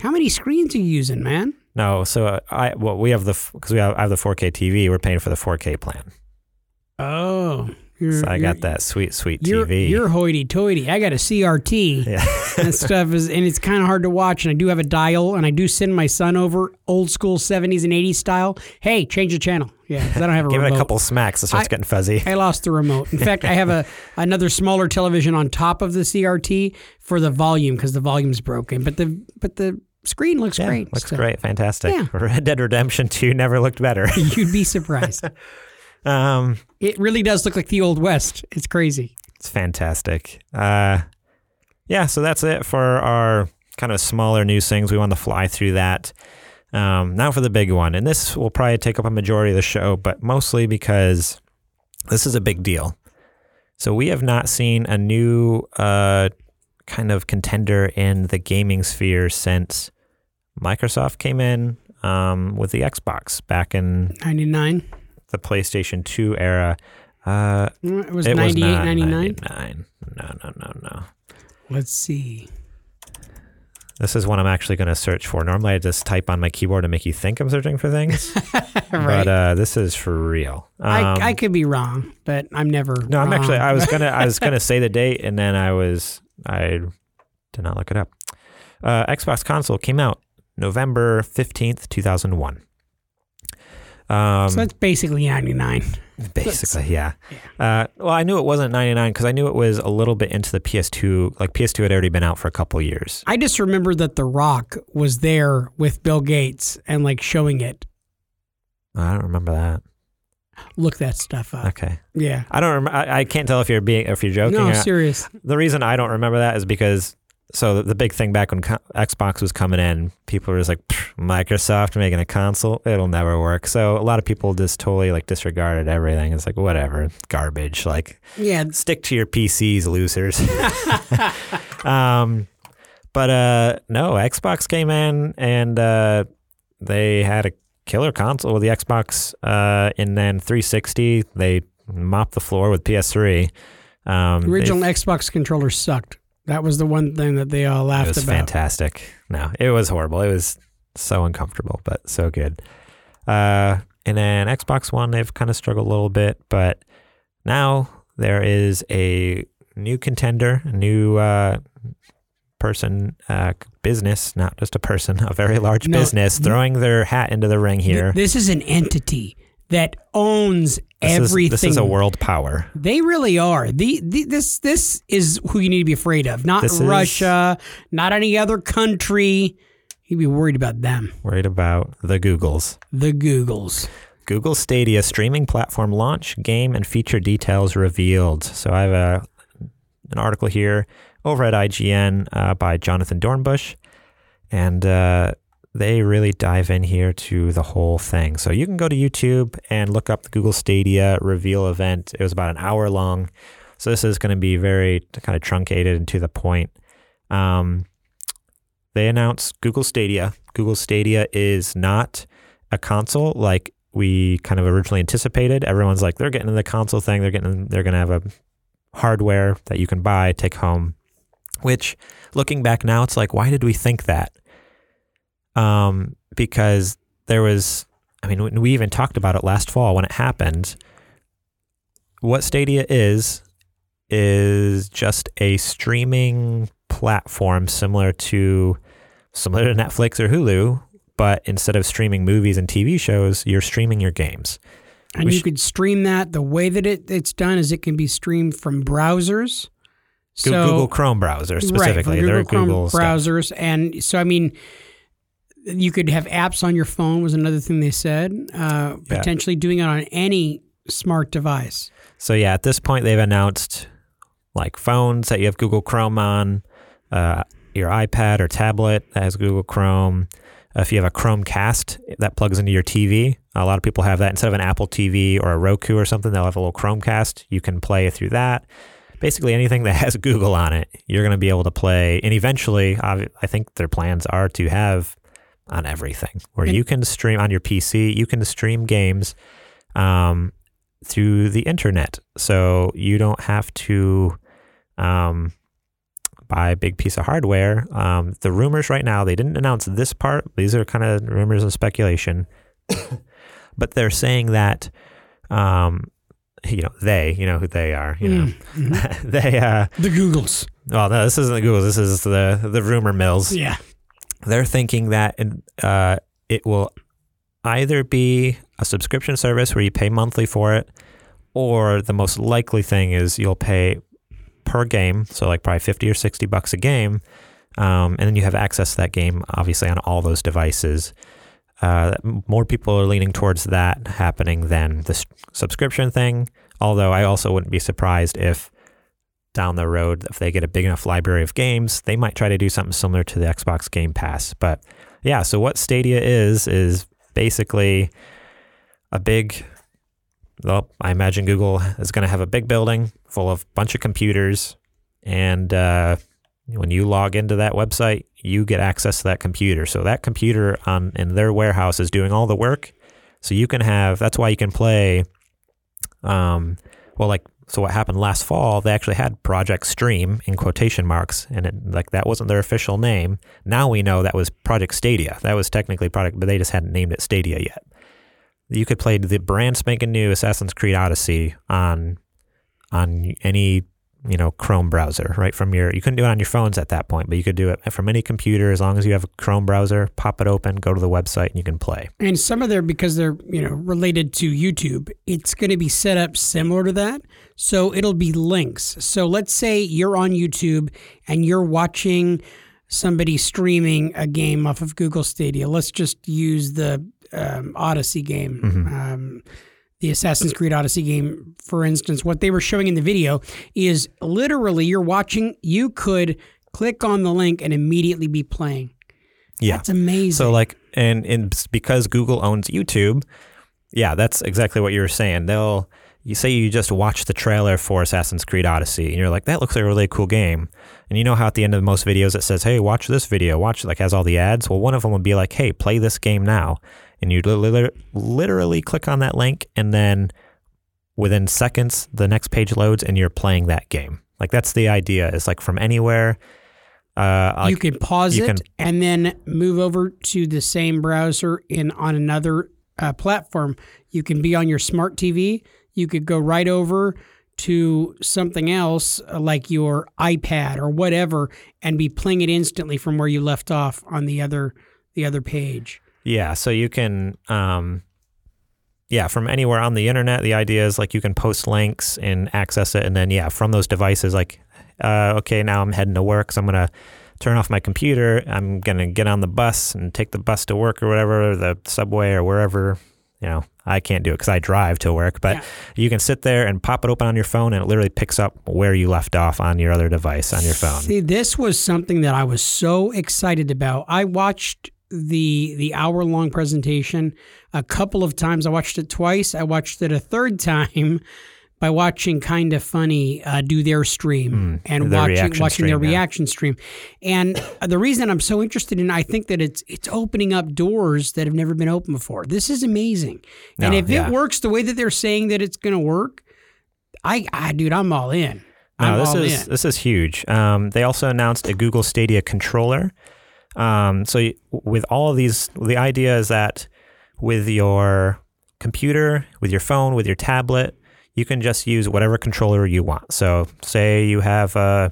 how many screens are you using, man? No, so uh, I well we have the because we have I have the 4K TV. We're paying for the 4K plan. Oh, you're, So I got that sweet sweet You're, TV. you're hoity-toity. I got a CRT. yeah. that stuff is, and it's kind of hard to watch. And I do have a dial, and I do send my son over old school '70s and '80s style. Hey, change the channel. Yeah, I don't have a remote. <laughs> Give remote. it a couple smacks. It starts I- getting fuzzy. I lost the remote. In fact, I have a <laughs> another smaller television on top of the CRT for the volume because the volume's broken. But the but the screen looks Yeah, great. looks So great. Fantastic. Yeah. <laughs> Red Dead Redemption 2 never looked better. You'd be surprised. Um, it really does look like the old west. It's crazy. it's fantastic. Uh, yeah, so that's it for our kind of smaller news things. We want to fly through that. Um, now for the big one. And this will probably take up a majority of the show, but mostly because this is a big deal. So we have not seen a new uh, kind of contender in the gaming sphere since Microsoft came in um, with the Xbox back in Ninety nine. The PlayStation 2 era. Uh, It was it was ninety eight, not ninety nine. 99. No, no, no, no. Let's see. This is one I'm actually going to search for. Normally, I just type on my keyboard to make you think I'm searching for things, <laughs> right. but uh, this is for real. Um, I, I could be wrong, but I'm never. no, I'm actually. wrong. I was gonna. I was <laughs> gonna say the date, and then I was. I did not look it up. Uh, Xbox console came out November fifteenth, two thousand one. Um, so that's basically 99. Basically, yeah. Uh, well, I knew it wasn't 99 because I knew it was a little bit into the PS2. Like PS2 had already been out for a couple years. I just remember that The Rock was there with Bill Gates and like showing it. I don't remember that. Look that stuff up. Okay, Yeah. I don't. Rem- I, I can't tell if you're being if you're joking. No, or- serious. the reason I don't remember that is because so the, big thing back when co- Xbox was coming in, people were just like Microsoft making a console, it'll never work. So a lot of people just totally like disregarded everything. It's like whatever, garbage. Like Yeah. stick to your PCs, losers. <laughs> um, but uh, no, Xbox came in and uh, they had a killer console with the Xbox, uh, and then 360 they mopped the floor with PS3. Um, The original Xbox controller sucked. That was the one thing that they all it laughed was about. fantastic. No, it was horrible. It was so uncomfortable, but so good. Uh, and then Xbox One, they've kind of struggled a little bit, but now there is a new contender, a new uh, person, uh, business, not just a person, <laughs> a very large No, business throwing their hat into the ring here. This is an entity that owns This is, everything. this is a world power. They really are. The, the this this is who you need to be afraid of. Not This is- Russia, not any other country. You'd be worried about them. Worried about the Googles. The Googles. Google Stadia streaming platform launch, game, and feature details revealed. So I have a, an article here over at IGN uh, by Jonathan Dornbush, and uh, they really dive in here to the whole thing. So you can go to YouTube and look up the Google Stadia reveal event. It was about an hour long. So this is going to be very kind of truncated and to the point. Um, they announced Google Stadia. Google Stadia is not a console like we kind of originally anticipated. Everyone's like, they're getting the console thing. They're getting, they're going to have a hardware that you can buy, take home. Which, looking back now, it's like, why did we think that? Um, because there was, I mean, we- we even talked about it last fall when it happened. What Stadia is is just a streaming platform similar to similar to Netflix or Hulu, but instead of streaming movies and TV shows, you're streaming your games. And We you sh- could stream that. The way that it, it's done is it can be streamed from browsers. So Google Chrome browser right, specifically. They're Google Chrome Google stuff. browsers, and so I mean, you could have apps on your phone. Was another thing they said. Uh, Yeah. Potentially doing it on any smart device. So yeah, at this point they've announced like phones that you have Google Chrome on, uh, your iPad or tablet that has Google Chrome. If you have a Chromecast that plugs into your TV, a lot of people have that instead of an Apple TV or a Roku or something. They'll have a little Chromecast. You can play through that. Basically, anything that <laughs> has Google on it, you're going to be able to play. And eventually, I think their plans are to have on everything where you can stream on your PC. You can stream games um, through the internet, so you don't have to um, buy a big piece of hardware. Um, the rumors right now, they didn't announce this part. These are kind of rumors and speculation, <laughs> but they're saying that. Um, you know they, you know who they are. You know Mm, mhm. <laughs> they. Uh, the Googles. well, no, this isn't the Google. This is the the rumor mills Yeah. They're thinking that uh, it will either be a subscription service where you pay monthly for it, or the most likely thing is you'll pay per game, so like probably fifty or sixty bucks a game, um, and then you have access to that game obviously on all those devices. Uh, more people are leaning towards that happening than the subscription thing. Although I also wouldn't be surprised if down the road, if they get a big enough library of games, they might try to do something similar to the Xbox Game Pass. But yeah, so what Stadia is, is basically a big, well, I imagine Google is going to have a big building full of bunch of computers. And uh, when you log into that website, you get access to that computer. So that computer on in their warehouse is doing all the work. So you can have, that's why you can play, um, well, like so what happened last fall? They actually had Project Stream in quotation marks, and it, like that wasn't their official name. Now we know that was Project Stadia. That was technically Project, but they just hadn't named it Stadia yet. You could play the brand spanking new Assassin's Creed Odyssey on on any you know Chrome browser, right from your. You couldn't do it on your phones at that point, but you could do it from any computer as long as you have a Chrome browser. Pop it open, go to the website, and you can play. And some of their because they're you know related to YouTube, it's going to be set up similar to that. So it'll be links. So let's say you're on YouTube and you're watching somebody streaming a game off of Google Stadia. Let's just use the um, Odyssey game. Mm-hmm. Um, the Assassin's Creed Odyssey game, for instance, what they were showing in the video is literally you're watching, you could click on the link and immediately be playing. Yeah. That's amazing. So like, and and because Google owns YouTube, yeah, that's exactly what you were saying. They'll you say you just watch the trailer for Assassin's Creed Odyssey, and you're like, that looks like a really cool game. And you know how at the end of most videos it says, hey, watch this video, watch like has all the ads. Well, one of them would be like, hey, play this game now, and you literally, click on that link, and then within seconds the next page loads, and you're playing that game. Like that's the idea. Is like from anywhere. Uh, like, you can pause you it can- and then move over to the same browser in on another uh, platform. You can be on your smart TV. You could go right over to something else uh, like your iPad or whatever and be playing it instantly from where you left off on the other the other page. Yeah, so you can, um, yeah, from anywhere on the internet. The idea is like you can post links and access it, and then yeah, from those devices, like, uh, okay, now I'm heading to work, so I'm gonna turn off my computer. I'm gonna get on the bus and take the bus to work or whatever, the subway or wherever. You know, I can't do it because I drive to work, but Yeah. you can sit there and pop it open on your phone, and it literally picks up where you left off on your other device on your phone. See, this was something that I was so excited about. I watched the the hour long presentation a couple of times. I watched it twice. I watched it a third <laughs> time by watching kind of funny uh, do their stream and their watching watching their reaction stream. And the reason I'm so interested in, it, I think that it's it's opening up doors that have never been opened before. This is amazing. and No, if yeah. it works the way that they're saying that it's going to work, I, I dude, I'm all in. I'm No, this all is in. this is huge. Um, they also announced a Google Stadia controller. Um, so y- with all of these, the idea is that with your computer, with your phone, with your tablet, you can just use whatever controller you want. So say you have uh,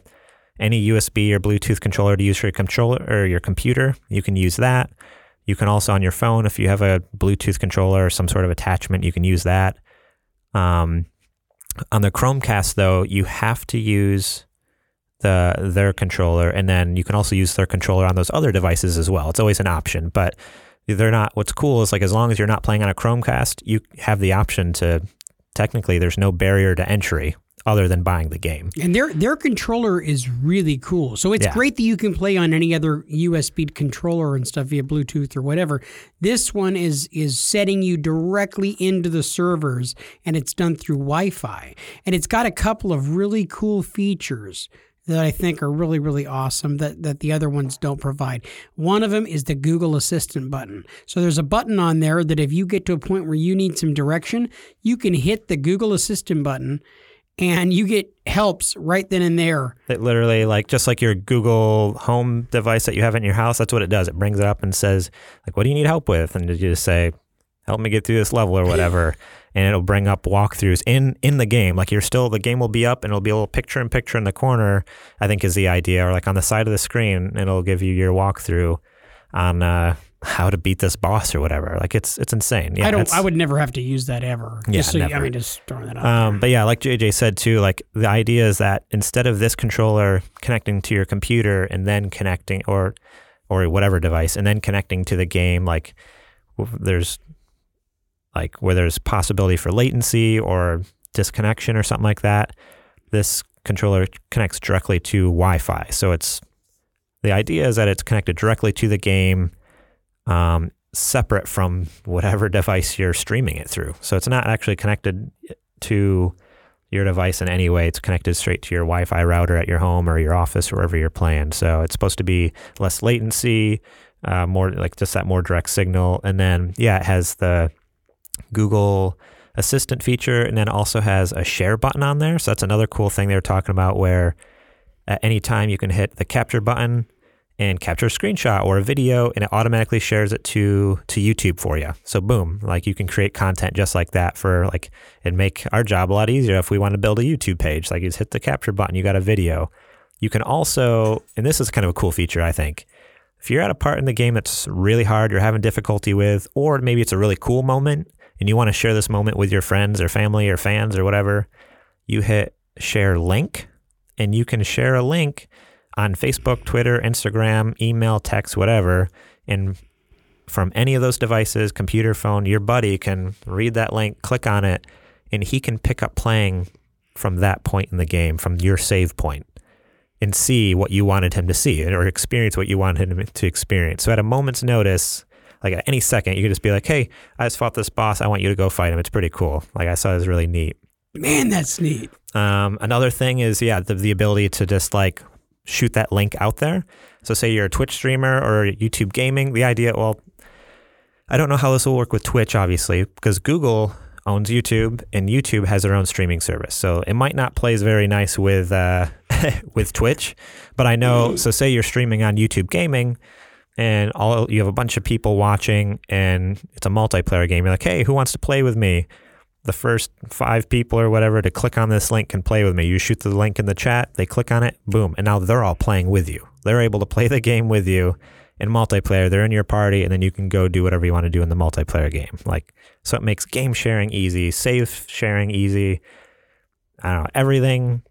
any USB or Bluetooth controller to use for your controller or your computer, you can use that. You can also on your phone, if you have a Bluetooth controller or some sort of attachment, you can use that. Um, on the Chromecast, though, you have to use the their controller, and then you can also use their controller on those other devices as well. It's always an option, but they're not. What's cool is like as long as you're not playing on a Chromecast, you have the option to. Technically, there's no barrier to entry other than buying the game. And their their controller is really cool. So it's Yeah. great that you can play on any other USB controller and stuff via Bluetooth or whatever. This one is is setting you directly into the servers and it's done through Wi-Fi. And it's got a couple of really cool features that I think are really really awesome that that the other ones don't provide. One of them is the Google Assistant button. So there's a button on there that if you get to a point where you need some direction, you can hit the Google Assistant button and you get helps right then and there. It literally, like just like your Google Home device that you have in your house, that's what it does. It brings it up and says, like, "What do you need help with?" And you just say, "Help me get through this level" or whatever, <laughs> and it'll bring up walkthroughs in in the game. Like you're still, the game will be up, and it'll be a little picture in picture in the corner. I think is the idea, or like on the side of the screen, and it'll give you your walkthrough on uh, how to beat this boss or whatever. Like it's it's insane. Yeah, I don't. I would never have to use that ever. Yeah, just so you- I mean, just throwing that out. Um, but yeah, like JJ said too, like the idea is that instead of this controller connecting to your computer and then connecting or or whatever device and then connecting to the game, like there's like where there's possibility for latency or disconnection or something like that. This controller connects directly to Wi-Fi, so it's the idea is that it's connected directly to the game. Um, separate from whatever <laughs> device you're streaming it through. So it's not actually connected to your device in any way. It's connected straight to your Wi Fi router at your home or your office, or wherever you're playing. So it's supposed to be less latency, uh, more like just that more direct signal. And then, yeah, it has the Google assistant feature and then also has a share button on there. So that's another cool thing they were talking about where at any time you can hit the capture button and capture a screenshot or a video and it automatically shares it to to YouTube for you. So boom, like you can create content just like that for like and make our job a lot easier if we want to build a YouTube page. Like you just hit the capture button, you got a video. You can also and this is kind of a cool feature I think. If you're at a part in the game that's really hard, you're having difficulty with, or maybe it's a really cool moment and you want to share this moment with your friends or family or fans or whatever, you hit share link and you can share a link on Facebook, Twitter, Instagram, email, text, whatever. And from any of those devices, computer, phone, your buddy can read that link, click on it, and he can pick up playing from that point in the game, from your save point, and see what you wanted him to see or experience what you wanted him to experience. So at a moment's notice, like at any second, you could just be like, hey, I just fought this boss. I want you to go fight him. It's pretty cool. Like I saw it was really neat. Man, that's neat. Um, another thing is, yeah, the, the ability to just like shoot that link out there. So, say you're a Twitch streamer or YouTube gaming, the idea, well, I don't know how this will work with Twitch, obviously, because Google owns YouTube and YouTube has their own streaming service. So it might not play very nice with uh, <laughs> with Twitch, but I know. So say you're streaming on YouTube Gaming, and all you have a bunch of people watching, and it's a multiplayer game. You're like, hey, who wants to play with me? the first five people or whatever to click on this link can play with me. You shoot the link in the chat, they click on it, boom, and now they're all playing with you. They're able to play the game with you in multiplayer. They're in your party, and then you can go do whatever you want to do in the multiplayer game. Like so, it makes game sharing easy, save sharing easy. I don't know everything,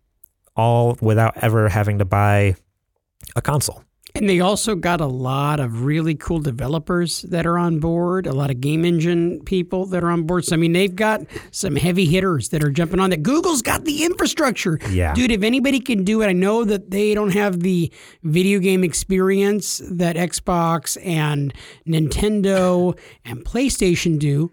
all without ever having to buy a console. And they also got a lot of really cool developers that are on board, a lot of game engine people that are on board. So, I mean, they've got some heavy hitters that are jumping on that. Google's got the infrastructure. Yeah. Dude, if anybody can do it, I know that they don't have the video game experience that Xbox and Nintendo and PlayStation do,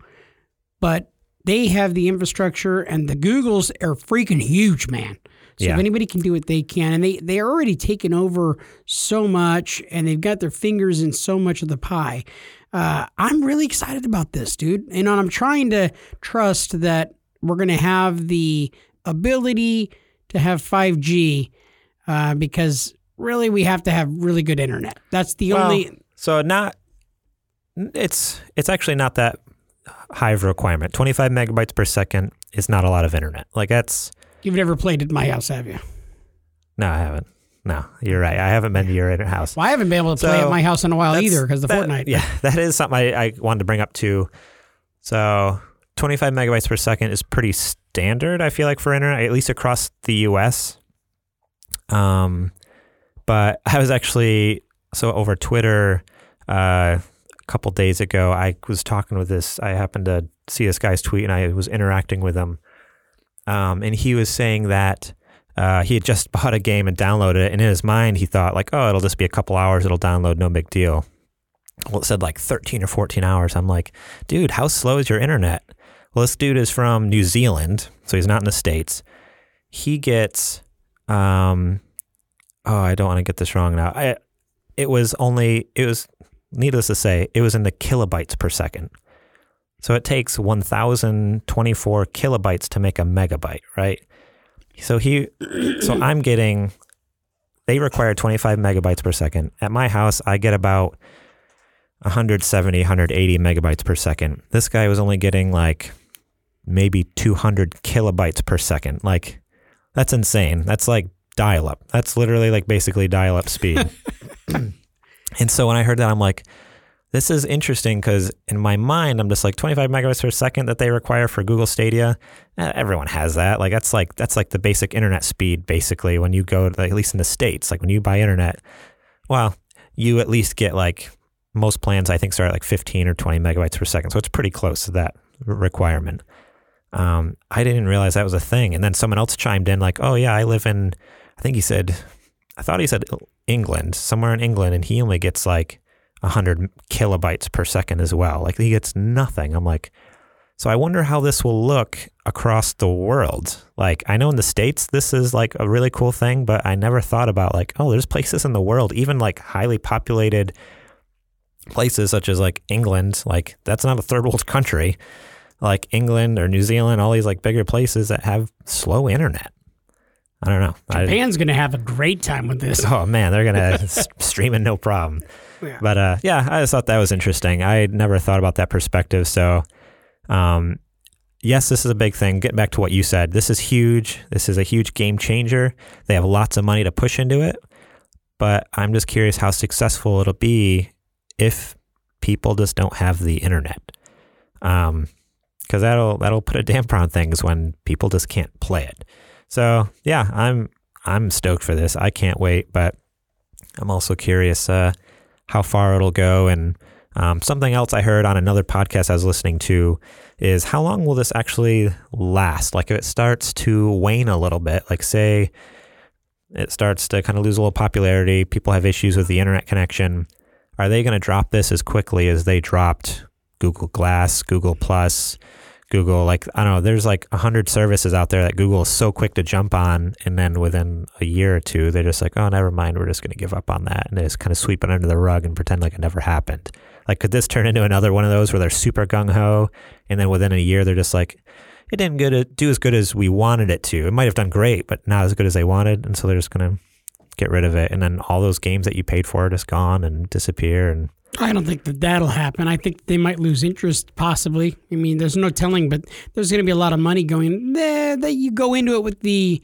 but they have the infrastructure, and the Googles are freaking huge, man. So Yeah. if anybody can do it, they can. And they, they're already taken over so much and they've got their fingers in so much of the pie. Uh, I'm really excited about this, dude. And I'm trying to trust that we're going to have the ability to have 5G uh, because really we have to have really good internet. That's the Well, only. so not it's it's actually not that high of a requirement. 25 megabytes per second is not a lot of internet. Like that's You've never played at my house, have you? no, I haven't. No, you're right. I haven't been to your house. Well, I haven't been able to play at my house in a while either because the that- Fortnite. Yeah, <laughs> that is something I, I wanted to bring up too. So 25 megabytes per second is pretty standard, I feel like, for internet, at least across the US. Um, but I was actually, so over Twitter uh, a couple days ago, I was talking with this, I happened to see this guy's tweet and I was interacting with him. Um, and he was saying that uh, he had just <laughs> bought a game and downloaded it, and in his mind he thought like, oh, it'll just be a couple hours, it'll download, no big deal. Well, it said like 13 or 14 hours. I'm like, dude, how slow is your internet? Well, this dude is from New Zealand, so he's not in the states. He gets, um, oh, I don't want to get this wrong now. I, it was only, it was, needless to say, it was in the kilobytes per second. So it takes 1,024 kilobytes to make a megabyte, right? So he, so <clears throat> I'm getting, they require 25 megabytes per second. At my house, I get about 170, 180 megabytes per second. This guy was only getting like maybe 200 kilobytes per second. Like, that's insane. That's like dial up. That's literally like basically dial up speed. <laughs> and so when I heard that, I'm like, this is interesting because in my mind, I'm just like 25 megabytes per second that they require for Google Stadia. Eh, everyone has that. Like that's like that's like the basic internet speed. Basically, when you go, to, at least in the states, like when you buy internet, well, you at least get like most plans. I think start at like 15 or 20 megabytes per second, so it's pretty close to that requirement. Um, I didn't realize that was a thing, and then someone else chimed in like, "Oh yeah, I live in," I think he said, I thought he said England, somewhere in England, and he only gets like 100 kilobytes per second as well. Like he gets nothing. I'm like, so I wonder how this will look across the world. Like I know in the states this is like a really cool thing, but I never thought about like, oh, there's places in the world, even like highly populated places such as like England, like that's not a third world <laughs> country. like England or New Zealand, all these like bigger places that have slow internet. I don't know. Japan's going to have a great time with this. oh man, they're gonna <laughs> s- stream it no problem. Yeah. But uh, yeah, I just thought that was interesting. I never thought about that perspective. So, um, yes, this is a big thing. Getting back to what you said, this is huge. This is a huge game changer. They have lots of money to push into it, but I'm just curious how successful it'll be if people just don't have the internet. Um, because that'll that'll put a damper on things when people just can't play it. So yeah, I'm I'm stoked for this. I can't wait, but I'm also curious uh, how far it'll go. And um, something else I heard on another podcast I was listening to is how long will this actually last? Like if it starts to wane a little bit, like say it starts to kind of lose a little popularity, people have issues with the internet connection. Are they going to drop this as quickly as they dropped Google Glass, Google Plus, Google? Like I don't know, there's like a hundred services out there that Google is so quick to jump on, and then within a year or two, they're just like, oh, never mind, we're just going to give up on that, and they just kind of sweep it under the rug and pretend like it never happened. Like, could this turn into another one of those where they're super gung ho, and then within a year, they're just like, it didn't good do as good as we wanted it to. It might have done great, but not as good as they wanted, and so they're just going to get rid of it, and then all those games that you paid for are just gone and disappear, and I don't think that that'll happen. I think they might lose interest, possibly. I mean, there's no telling, but there's going to be a lot of money going there. That you go into it with the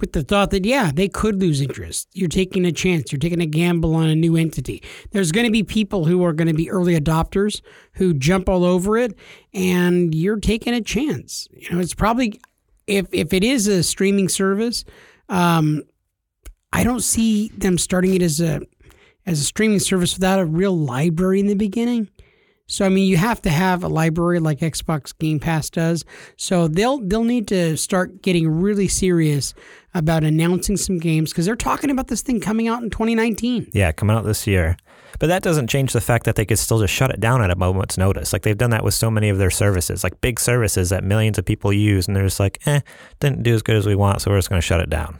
with the thought that yeah, they could lose interest. You're taking a chance. You're taking a gamble on a new entity. There's going to be people who are going to be early adopters who jump all over it, and you're taking a chance. You know, it's probably if if it is a streaming service. Um, I don't see them starting it as a as a streaming service without a real library in the beginning. So I mean, you have to have a library like Xbox Game Pass does. So they'll they'll need to start getting really serious about announcing some games because they're talking about this thing coming out in 2019. Yeah, coming out this year. But that doesn't change the fact that they could still just shut it down at a moment's notice. Like they've done that with so many of their services, like big services that millions of people use, and they're just like, eh, didn't do as good as we want, so we're just going to shut it down.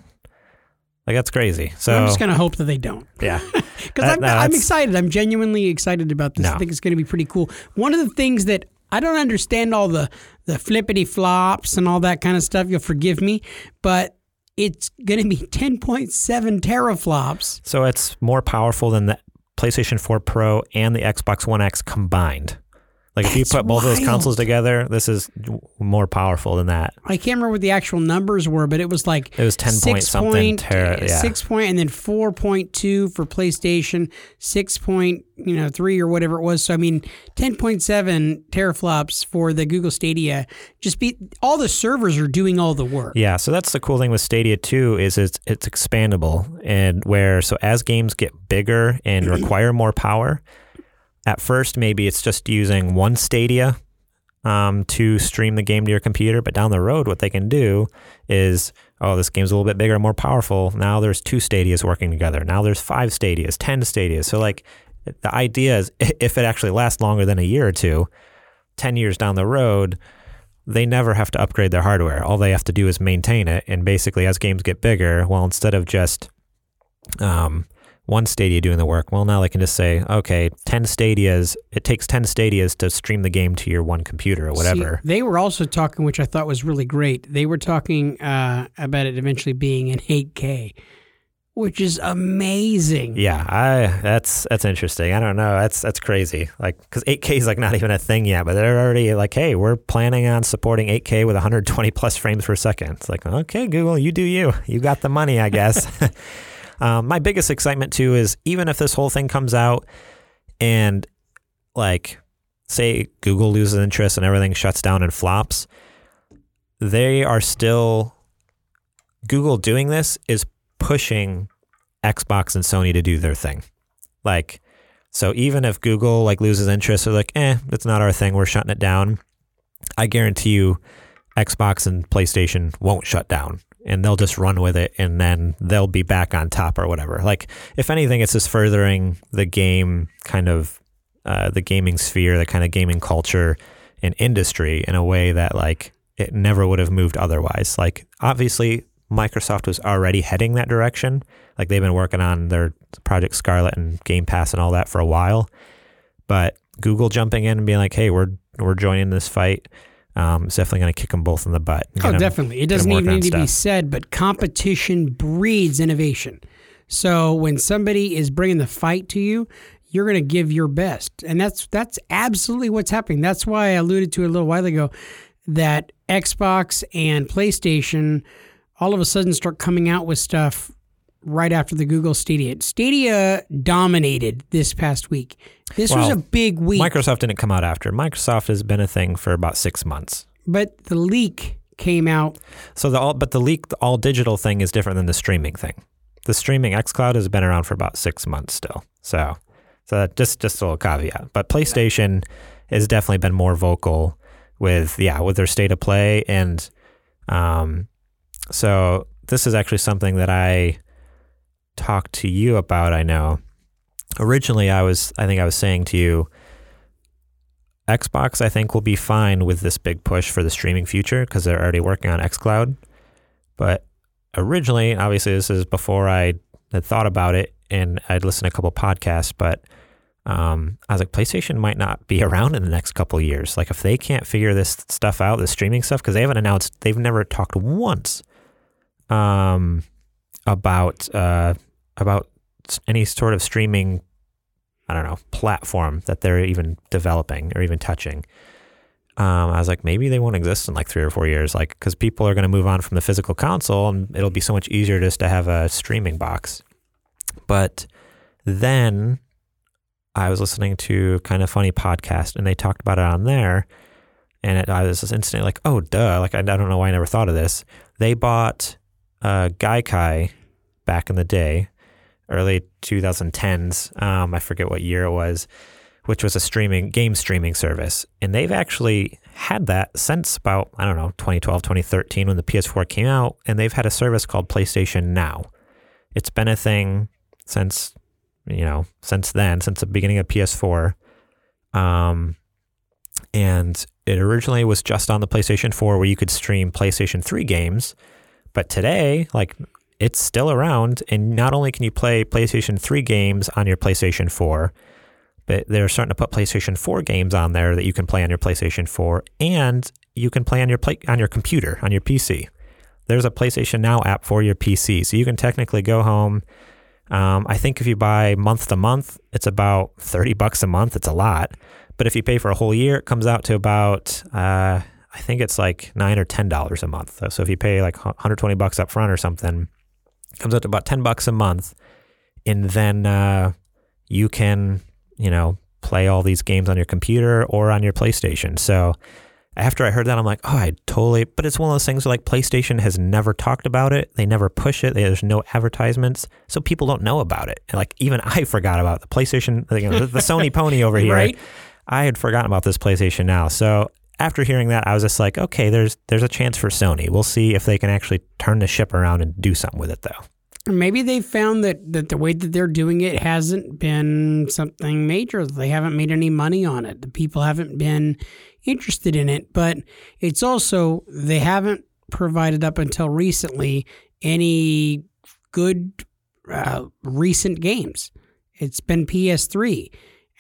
Like that's crazy. So I'm just gonna hope that they don't. yeah, <laughs> because I'm, no, I'm excited. I'm genuinely excited about this. I think it's going to be pretty cool. One of the things that I don't understand all the the flippity flops and all that kind of stuff. You'll forgive me, but it's going to be <laughs> 10.7 teraflops. so it's more powerful than the PlayStation 4 Pro and the Xbox One X combined. Like if you put both of those consoles together, this is more powerful than that. I can't remember what the actual numbers were, but it was like It was 10 point something point- tera- uh, yeah. six point, and then four point two for PlayStation, six point you know three or whatever it was. So I mean, ten point seven teraflops for the Google Stadia. Just be all the servers are doing all the work. Yeah, so that's the cool thing with Stadia too is it's it's expandable and where so as games get bigger and <clears throat> require more power, at first maybe it's just using one Stadia um, to stream the game to your computer, but down the road what they can do is oh this game's a little bit bigger and more powerful. Now there's two Stadias working together. Now there's five Stadias, 10 Stadias. So like the idea is if it actually lasts longer than a year or two, 10 years down the road, they never have to upgrade their hardware. All they have to do is maintain it. And basically, as games get bigger, well, instead of just um, one Stadia doing the work, well, now they can just say, okay, 10 Stadias, it takes 10 Stadias to stream the game to your one computer or whatever. See, they were also talking, which I thought was really great. They were talking uh, about it eventually being in 8K, which is amazing. yeah, I that's that's interesting. I don't know. That's that's crazy. Like cuz 8K is like not even a thing yet, but they're already like, "Hey, we're planning on supporting 8K with 120 plus frames per second." It's like, "Okay, Google, you do you. You got the money, I guess." <laughs> Um, my biggest excitement too is even if this whole thing comes out and like say Google loses interest and everything shuts down and flops, they are still Google doing this is pushing Xbox and Sony to do their thing. Like so even if Google like loses interest or like, eh, it's not our thing, we're shutting it down. I guarantee you Xbox and PlayStation won't shut down and they'll just run with it and then they'll be back on top or whatever. Like, if anything, it's just furthering the game kind of, uh, the gaming sphere, the kind of gaming culture and industry in a way that, like, it never would have moved otherwise. Like, obviously, Microsoft was already heading that direction. Like, they've been working on their Project Scarlett and Game Pass and all that for a while. But Google jumping in and being like, hey, we're, we're joining this fight um, it's definitely going to kick them both in the butt. Oh, get 'em- definitely. It doesn't even need to be said, but competition breeds innovation. So when somebody is bringing the fight to you, you're going to give your best, and that's that's absolutely what's happening. That's why I alluded to it a little while ago that Xbox and PlayStation all of a sudden start coming out with stuff right after the Google Stadia. Stadia dominated this past week. This was a big week, Microsoft didn't come out after. Microsoft has been a thing for about six months. but the leak came out So the all, but the leak, the all digital thing is different than the streaming thing. The streaming XCloud has been around for about six months still. So, so just just a little caveat. But PlayStation has definitely been more vocal with yeah with their state of play and um, so this is actually something that I talked to you about. I know originally I was I think I was saying to you. Xbox, I think, will be fine with this big push for the streaming future because they're already working on xCloud. But originally, obviously, this is before I had thought about it and I'd listened to a couple podcasts, but um, I was like, PlayStation might not be <laughs> around in the next couple years. Like, if they can't figure this stuff out, the streaming stuff, because they haven't announced, they've never talked once um, about uh, about any sort of streaming I don't know, platform that they're even developing or even touching. Um, I was like, maybe they won't exist in like three or four years, like because people are going to move on from the physical console, and it'll be so much easier just to have a streaming box. But then I was listening to kind of funny podcast, and they talked about it on there, and it, I was just instantly like, oh, duh! Like I, I don't know why I never thought of this. They bought uh, Gaikai back in the day, early 2010s. Um, I forget what year it was, which was a streaming game streaming service. And they've actually had that since about, I don't know, 2012, 2013 when the PS4 came out. And they've had a service called PlayStation Now. It's been a thing since, you know, since then, since the beginning of PS4. Um, and it originally was just on the PlayStation 4 where you could stream PlayStation 3 games. But today, like it's still around, and not only can you play PlayStation 3 games on your PlayStation 4, but they're starting to put PlayStation 4 games on there that you can play on your PlayStation 4, and you can play on your play, on your computer on your PC. There's a PlayStation Now app for your PC, so you can technically go home. Um, I think if you buy month to month, it's about 30 bucks a month. It's a lot, but if you pay for a whole year, it comes out to about uh, I think it's like nine or ten dollars a month. So if you pay like 120 bucks up front or something, it comes out to about 10 bucks a month, and then uh, you can you know play all these games on your computer or on your PlayStation. So after I heard that, I'm like, oh, I totally. But it's one of those things where like PlayStation has never talked about it. They never push it. There's no advertisements, so people don't know about it. And like even I <laughs> forgot about the PlayStation, you know, the, the Sony pony over here. <laughs> Right. I had forgotten about this PlayStation Now. So after hearing that, I was just like, okay, there's there's a chance for Sony. We'll see if they can actually turn the ship around and do something with it, though. Maybe they found that, that the way that they're doing it hasn't been something major. They haven't made any money on it. The people haven't been interested in it. But it's also, they haven't provided up until recently any good uh, recent games. It's been PS3.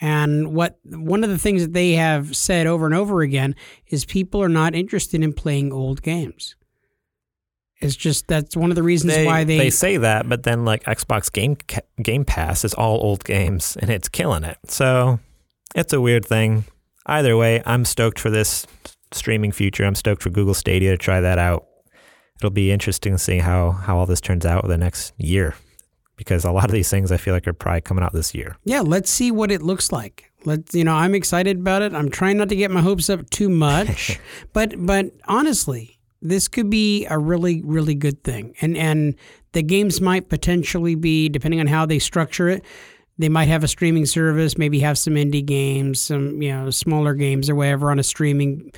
And what one of the things that they have said over and over again is people are not interested in playing old games. It's just that's one of the reasons why they, they say that, but then like Xbox Game Game Pass is all old games and it's killing it. So it's a weird thing. Either way, I'm stoked for this streaming future. I'm stoked for Google Stadia to try that out. It'll be interesting to see how how all this turns out over the next year, because a lot of these things I feel like are probably coming out this year. yeah, let's see what it looks like. Let's, you know, I'm excited about it. I'm trying not to get my hopes up too much, <laughs> but but honestly, this could be a really really good thing. And and the games might potentially be depending on how they structure it. They might have a streaming service, maybe have some indie games, some you know smaller games or whatever on a streaming,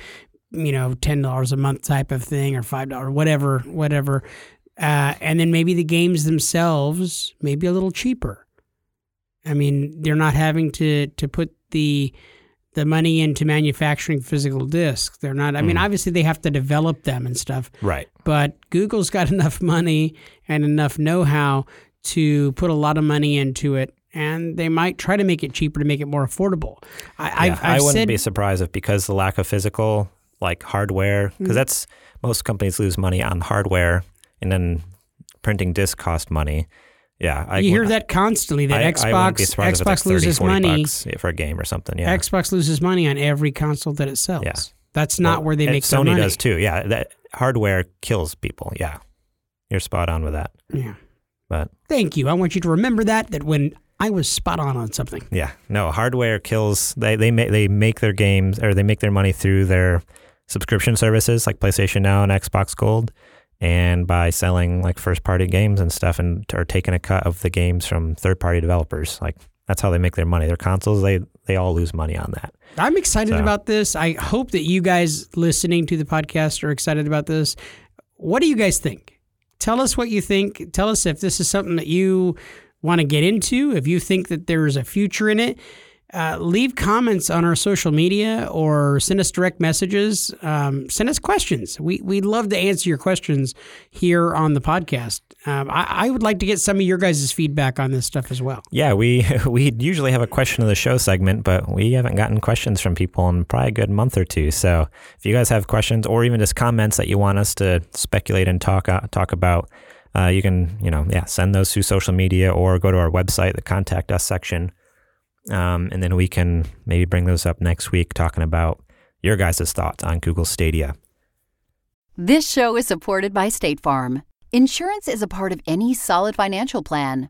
you know, ten dollars a month type of thing or five dollars, whatever, whatever. Uh, and then maybe the games themselves maybe a little cheaper. I mean, they're not having to to put the the money into manufacturing physical discs. They're not. I mean, obviously they have to develop them and stuff, Right. but Google's got <laughs> enough money and enough know-how to put a lot of money into it, and they might try to make it cheaper to make it more affordable. I, Yeah, I've, I I've wouldn't said, be surprised if because the lack of physical like hardware because Mm. that's most companies lose money on hardware and then printing disc cost money. Yeah, I you hear that constantly. That I, Xbox I wouldn't be surprised if Xbox it's 30, loses 40 money. bucks for a game or something. Yeah, Xbox loses money on every console that it sells. Yeah. That's not Well, where they make their Sony money. does too. Yeah, that hardware kills people. Yeah, you're spot on with that. Yeah. But Thank you. I want you to remember that. That when I was spot on on something. yeah, no, hardware kills. They they make they make their games or they make their money through their subscription services like PlayStation Now and Xbox Gold, and by selling like first party games and stuff, and or taking a cut of the games from third party developers. Like that's how they make their money. Their consoles, they they all lose money on that. I'm excited So- about this. I hope that you guys listening to the podcast are excited about this. What do you guys think? Tell us what you think. Tell us if this is something that you want to get into, if you think that there's a future in it. Uh, leave comments on our social media or send us direct messages. Um, send us questions. We, we'd love to answer your questions here on the podcast. Um, I, I would like to get some of your guys' feedback on this stuff as well. Yeah, we <laughs> we usually have a question of the show segment, but we haven't gotten questions from people in probably a good month or two. So if you guys have questions or even just comments that you want us to speculate and talk uh, talk about, uh, you can you know yeah send those through social media or go to our website, the contact us section, um, and then we can maybe bring those up next week, talking about your guys' thoughts on Google Stadia. This show is supported by State Farm. Insurance is a part of any solid financial plan.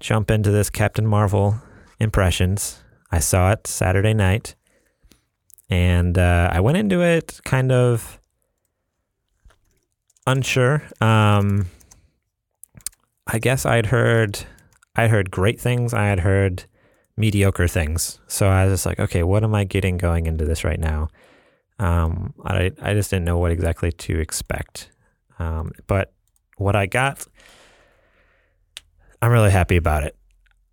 jump into this Captain Marvel impressions. I saw it Saturday night, and uh, I went into it kind of unsure. Um, I guess I'd heard I heard great things. I had heard mediocre things. So I was just like, okay, what am I getting going into this right now? Um, I I just didn't know what exactly to expect. Um, but what I got, I'm really happy about it.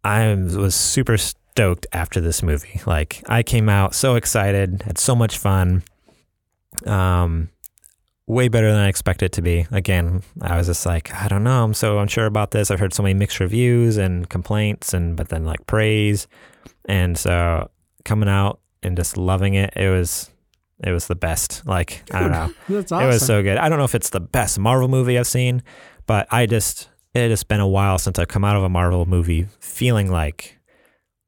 I was super stoked after this movie. Like I came out so excited, had so much fun. Um, way better than I expected it to be. Again, I was just like, I don't know, I'm so unsure about this. I've heard so many mixed reviews and complaints, and but then like praise, and so coming out and just loving it, it was. It was the best. Like I don't know. <laughs> That's It was so good. I don't know if it's the best Marvel movie I've seen, but I just it had been a while since I've come out of a Marvel movie feeling like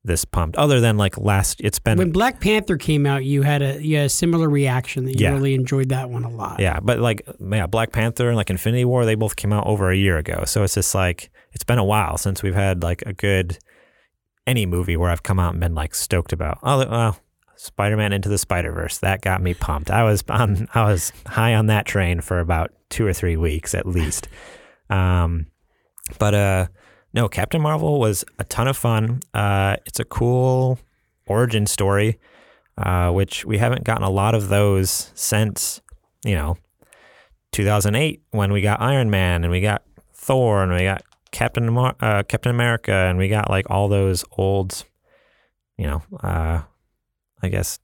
this pumped. Other than like last, it's been when Black Panther came out, you had a you had a similar reaction that you Yeah. really enjoyed that one a lot. yeah, but like yeah, Black Panther and like Infinity War, they both came out over a year ago. So it's just like it's been a while since we've had like a good any movie where I've come out and been like stoked about. Oh, well, Spider-Man into the Spider-Verse that got me pumped. I was on I was high on that train for about two or three weeks at least. Um, but uh, no, Captain Marvel was a ton of fun. Uh, it's a cool origin story, uh, which we haven't gotten a lot of those since you know 2008 when we got Iron Man and we got Thor and we got Captain Mar- uh, Captain America and we got like all those old, you know, uh, I guess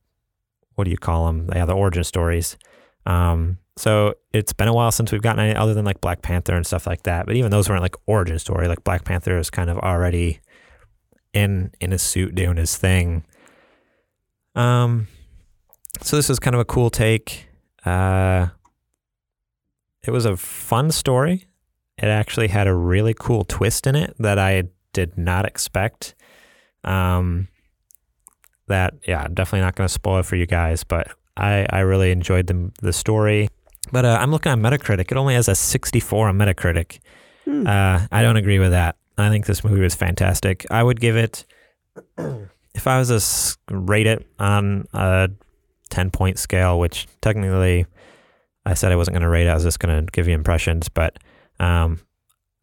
what do you call them? Yeah, the origin stories. Um, so it's been a while since we've gotten any other than like Black Panther and stuff like that. But even those weren't like origin story. Like Black Panther is kind of already in in his suit doing his thing. Um, so this was kind of a cool take. Uh, it was a fun story. It actually had a really cool twist in it that I did not expect. Um, that yeah, I'm definitely not going to spoil for you guys, but I I really enjoyed the the story. But uh, I'm looking at Metacritic. It only has a 64 on Metacritic. Hmm. Uh, I don't agree with that. I think this movie was fantastic. I would give it, <clears throat> if I was to rate it on a 10 point scale, which technically I said I wasn't going to rate it, I was just going to give you impressions, but um,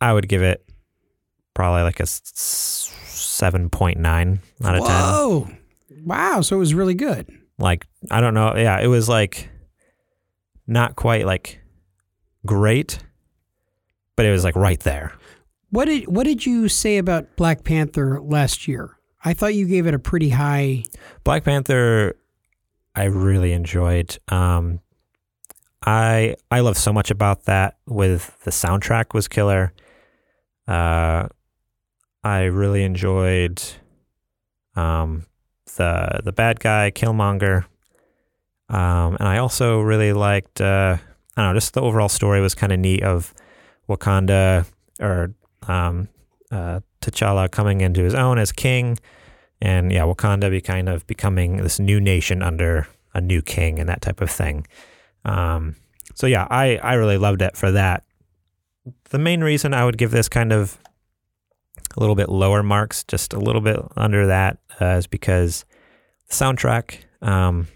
I would give it probably like a 7.9 out of 10. Whoa! Wow! So it was really good. Like, I don't know. Yeah, it was like not quite like great, but it was like right there. What did What did you say about Black Panther last year? I thought you gave it a pretty high. Black Panther, I really enjoyed. Um, I I love so much about that. With the soundtrack was killer. Uh, I really enjoyed um, the the bad guy Killmonger, um, and I also really liked. Uh, I don't know, just the overall story was kind of neat of Wakanda or um, uh, T'Challa coming into his own as king, and yeah, Wakanda be kind of becoming this new nation under a new king and that type of thing. Um, so yeah, I I really loved it for that. The main reason I would give this kind of a little bit lower marks, just a little bit under that, uh, is because the soundtrack um,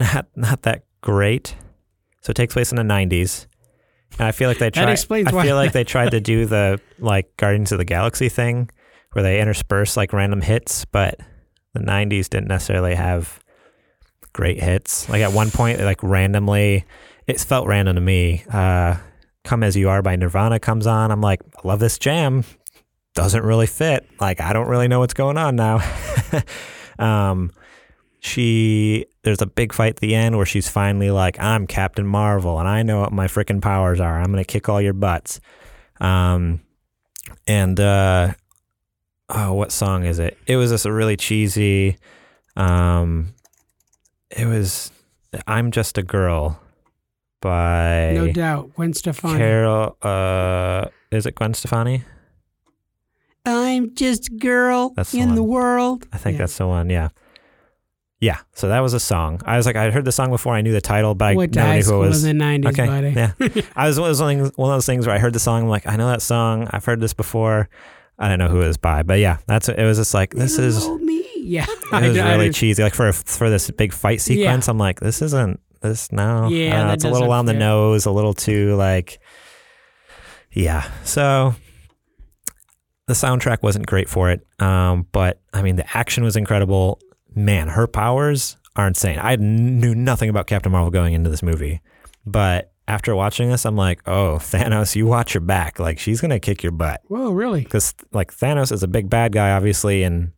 not not that great. So it takes place in the '90s, and I feel like they That tried. explains I why- feel like they <laughs> tried to do the like Guardians of the Galaxy thing, where they intersperse like random hits, but the '90s didn't necessarily have great hits. Like at one point, like randomly, it felt random to me. Uh, "Come as You Are" by Nirvana comes on. I'm like, I love this jam. Doesn't really fit. Like I don't really know what's going on now. <laughs> um, she there's a big fight at the end where she's finally like, I'm Captain Marvel and I know what my freaking powers are. I'm gonna kick all your butts. Um, and uh, oh, what song is it? It was just a really cheesy. Um, it was "I'm Just a Girl" by No doubt, Gwen Stefani. Carol. Uh, is it Gwen Stefani? I'm just a girl That's in the one. world. I think Yeah. that's the one. Yeah. Yeah. So that was a song. I was like, I heard the song before. I knew the title, but I to never knew who it was. in the '90s, okay. buddy. Yeah. <laughs> I was one of, those things, one of those things where I heard the song. I'm like, I know that song. I've heard this before. I don't know who it was by, but yeah, that's it. Was just like this You is me. <laughs> Yeah. <laughs> it was I- I really cheesy. Like for for this big fight sequence, I'm like, this isn't this no. Yeah, I that it's a little on the nose, a little too like, yeah. So the soundtrack wasn't great for it, um, but I mean the action was incredible. Man, her powers are insane. I knew nothing about Captain Marvel going into this movie, but after watching this, I'm like, oh <laughs> Thanos, you watch your back. Like she's gonna kick your butt Whoa, really? because like Thanos is a big bad guy, obviously, in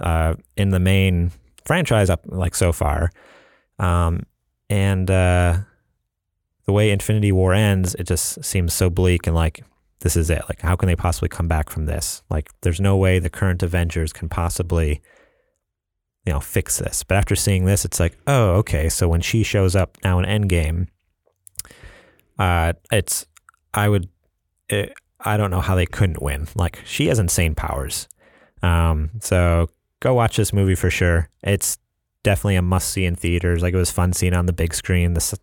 uh, in the main franchise up like so far, um, and uh, the way Infinity War ends, it just seems so bleak and like this is it. Like, how can they possibly come back from this? Like, there's no way the current Avengers can possibly, you know, fix this. But after seeing this, it's like, oh, okay. So when she shows up now in Endgame, uh, it's I would. It, I don't know how they couldn't win. Like she has insane powers. Um, so go watch this movie for sure. It's definitely a must see in theaters. Like it was fun seeing on the big screen. The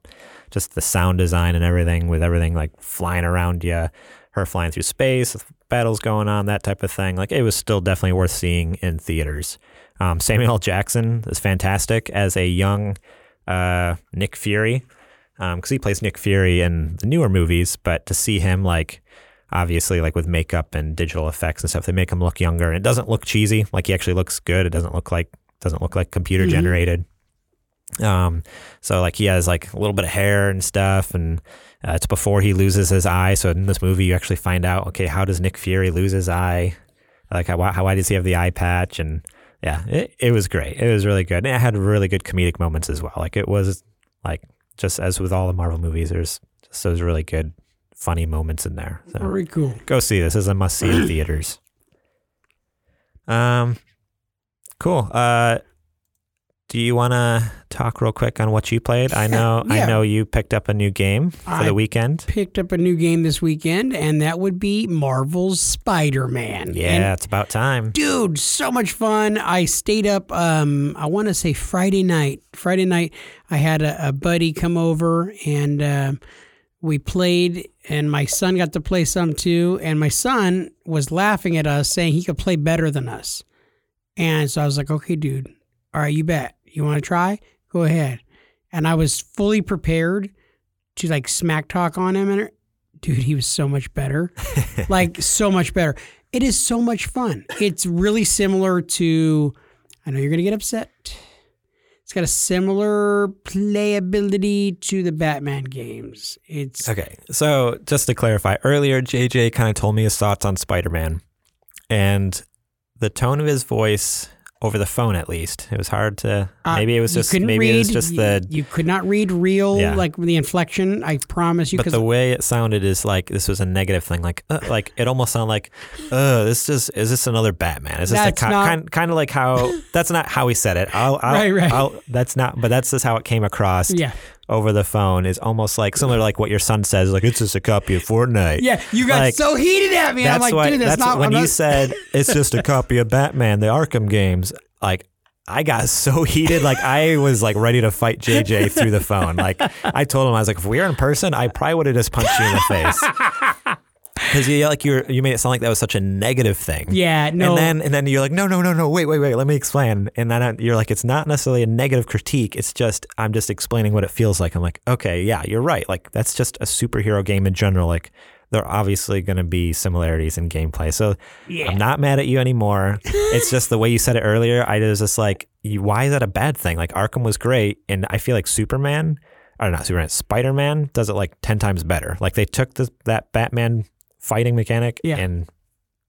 just the sound design and everything with everything like flying around you, her flying through space, battles going on, that type of thing. Like it was still definitely worth seeing in theaters. Um, Samuel L. Jackson is fantastic as a young uh, Nick Fury because he plays Nick Fury in the newer movies, but to see him like obviously like with makeup and digital effects and stuff, they make him look younger. And it doesn't look cheesy. Like he actually looks good. It doesn't look like doesn't look like computer Mhm. generated. Um, so like he has like a little bit of hair and stuff, and uh, it's before he loses his eye. So in this movie, you actually find out okay, how does Nick Fury lose his eye? Like how how why does he have the eye patch? And yeah, it, it was great. It was really good. And it had really good comedic moments as well. Like it was like just as with all the Marvel movies, there's just those really good funny moments in there. So Very cool. go see this. This is a must see in <clears throat> theaters. Um, cool. Uh, do you want to talk real quick on what you played? I know, Yeah. I know you picked up a new game for I- the weekend. Picked up a new game this weekend, and that would be Marvel's Spider Man. Yeah, it's about time. dude so much fun i stayed up um i want to say friday night friday night i had a, a buddy come over and um we played, and my son got to play some too. And my son was laughing at us, saying he could play better than us. And so I was like, okay, dude, all right, you bet. You want to try? Go ahead. And I was fully prepared to like smack talk on him. And er, dude, he was so much better. <laughs> like, so much better. It is so much fun. It's really similar to, I know you're going to get upset. It's got a similar playability to the Batman games. It's Okay, so just to clarify, earlier JJ kind of told me his thoughts on Spider Man, and the tone of his voice over the phone, at least, it was hard to. Uh, Maybe it was just maybe read, it was just the. you, could not read real Yeah. like the inflection. I promise you could. But the way it sounded is like this was a negative thing. Like, uh, like it almost sounded like, "Uh, this is is this another Batman? Is this That's not- kind kind of like how that's not how he said it. I'll, I'll, <laughs> Right, right. I'll, that's not. But that's just how it came across. yeah over the phone is almost like similar to like what your son says. Like it's just a copy of Fortnite. yeah you got Like, so heated at me. That's I'm like, why. dude, that's, that's not when I'm you not- <laughs> said it's just a copy of Batman, the Arkham games. Like I got so heated, like I was like ready to fight JJ through the phone. Like I told him, I was like, if we were in person, I probably would have just punched you in the face. <laughs> Because you like you you made it sound like that was such a negative thing. Yeah, no. And then and then you're like, no, no, no, no, wait, wait, wait, let me explain. And then I- you're like, it's not necessarily a negative critique. It's just I'm just explaining what it feels like. I'm like, okay, yeah, you're right. Like that's just a superhero game in general. Like there are obviously going to be similarities in gameplay. So Yeah. I'm not mad at you anymore. it's just the way you said it earlier. I was just like, why is that a bad thing? Like Arkham was great, and I feel like Superman, or not know, Superman, Spider Man does it like ten times better. Like they took the, that Batman fighting mechanic Yeah. and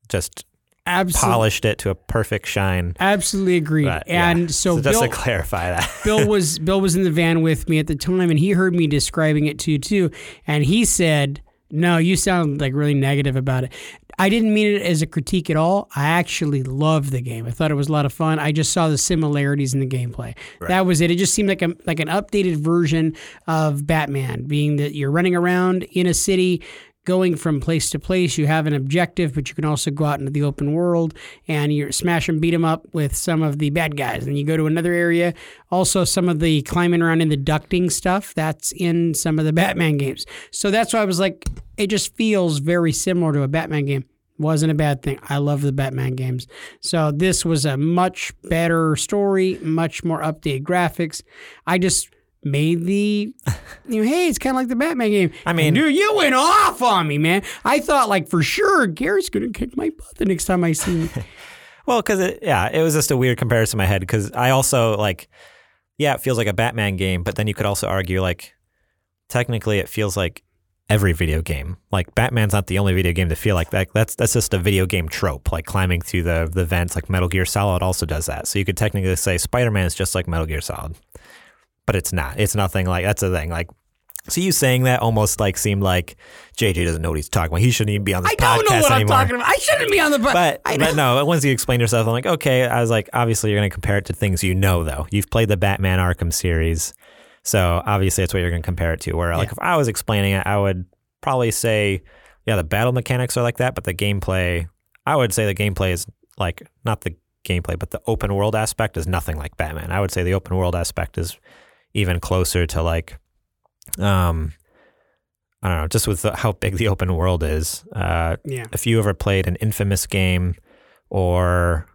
just absolutely, polished it to a perfect shine. absolutely agree. But, yeah. and so, <laughs> just Bill, to clarify that, <laughs> Bill was Bill was in the van with me at the time, and he heard me describing it to you too, and he said, "No, you sound like really negative about it." I didn't mean it as a critique at all. I actually loved the game. I thought it was a lot of fun. I just saw the similarities in the gameplay. That was it. It just seemed like a like an updated version of Batman, being that you're running around in a city going from place to place. You have an objective, but you can also go out into the open world and you smash and beat them up with some of the bad guys. And you go to another area. Also, some of the climbing around in the ducting stuff that's in some of the Batman games. So that's why I was like, it just feels very similar to a Batman game. Wasn't a bad thing. I love the Batman games. So this was a much better story, much more updated graphics. I just made the <laughs> you know, hey, it's kind of like the Batman game. I mean- dude, you went off on me, man. I thought like for sure Garrett's gonna kick my butt the next time I see him. <laughs> well, because it, yeah, it was just a weird comparison in my head. Because I also like, yeah, it feels like a Batman game, but then you could also argue like, technically, it feels like every video game. Like Batman's not the only video game to feel like that. That's that's just a video game trope, like climbing through the the vents. Like Metal Gear Solid also does that. So you could technically say Spider Man is just like Metal Gear Solid, but it's not. It's nothing like that's the thing. Like. So you saying that almost like seemed like JJ doesn't know what he's talking about. He shouldn't even be on this I don't know what anymore. I'm talking about. I shouldn't be on the But, I but no, once you explain yourself, I'm like, okay. I was like, obviously, you're going to compare it to things you know, though. You've played the Batman Arkham series. So obviously, that's what you're going to compare it to. Where, like, Yeah. if I was explaining it, I would probably say, yeah, the battle mechanics are like that, but the gameplay, I would say the gameplay is like, not the gameplay, but the open world aspect is nothing like Batman. I would say the open world aspect is even closer to like, um, I don't know, just with the, how big the open world is. Uh, yeah. if you ever played an infamous game or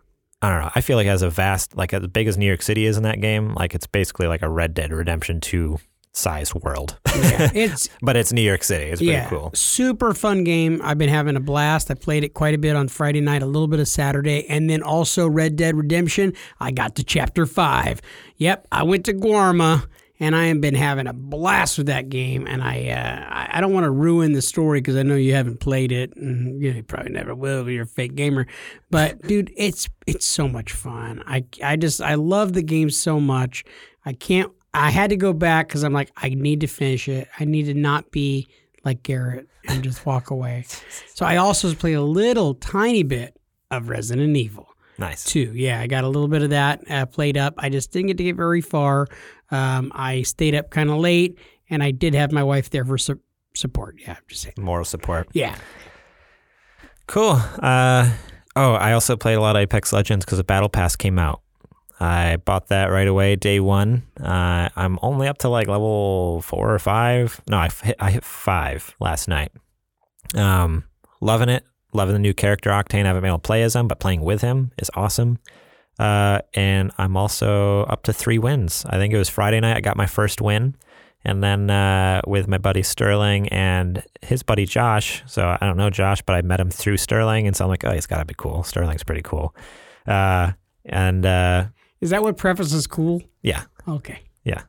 I don't know, I feel like it has a vast like as big as New York City is in that game, like it's basically like a Red Dead Redemption 2 size world. yeah. <laughs> It's but it's New York City. It's pretty yeah, cool. super fun game. I've been having a blast. I played it quite a bit on Friday night, a little bit of Saturday, and then also Red Dead Redemption. I got to chapter five. Yep, I went to Guarma. And I have been having a blast with that game, and I uh, I- don't want to ruin the story because I know you haven't played it, and you, know, you probably never will. You're a fake gamer, but dude, it's it's so much fun. I I just I love the game so much. I can't. I had to go back because I'm like I need to finish it. I need to not be like Garrett and just walk away. <laughs> So I also played a little tiny bit of Resident Evil Nice. too. Yeah, I got a little bit of that uh, played up. I just didn't get to get very far. Um, I stayed up kind of late, and I did have my wife there for su- support. Yeah, I'm just saying. Moral support. Yeah, Cool. Uh, oh, I also played a lot of Apex Legends because the Battle Pass came out. I bought that right away, day one. Uh, I'm only up to like level four or five. No, I hit, I hit five last night. Um, loving it. Loving the new character Octane. I haven't been able to play as him, but playing with him is awesome. Uh, and I'm also up to three wins. I think it was Friday night. I got my first win. And then uh, with my buddy Sterling and his buddy Josh. So I don't know Josh, but I met him through Sterling. And so I'm like, oh, he's got to be cool. Sterling's pretty cool. Uh, and uh, Is that what preface is cool? yeah, Okay. yeah.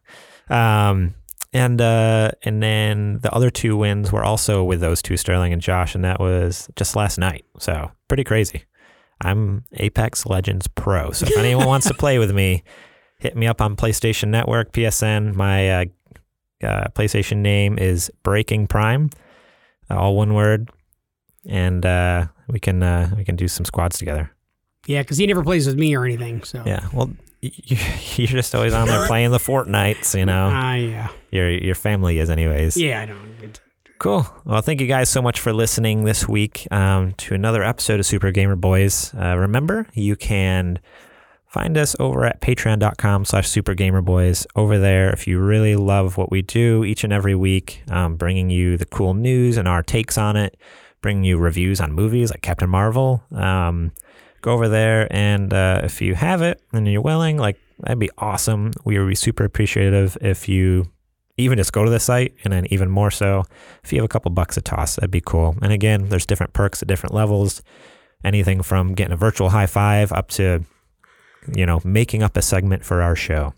Um, and uh, and then the other two wins were also with those two Sterling and Josh, and that was just last night. So pretty crazy. I'm Apex Legends Pro. So if anyone wants to play with me, hit me up on PlayStation Network, PSN. My uh, uh, PlayStation name is Breaking Prime, all one word, and uh, we can uh, we can do some squads together. Yeah, because he never plays with me or anything. So Yeah. Well, y- y- <laughs> you're just always on there playing the Fortnites, you know. Ah, yeah. Your your family is, anyways. Yeah, I know. It- Cool. Well, thank you guys so much for listening this week um, to another episode of Super Gamer Boys. Uh, remember, you can find us over at patreon.com slash supergamerboys. Over there, if you really love what we do each and every week, um, bringing you the cool news and our takes on it, bringing you reviews on movies like Captain Marvel, um, go over there. And uh, if you have it and you're willing, like, that'd be awesome. We would be super appreciative if you even just go to the site and then even more so if you have a couple bucks a toss that'd be cool and again there's different perks at different levels anything from getting a virtual high five up to you know making up a segment for our show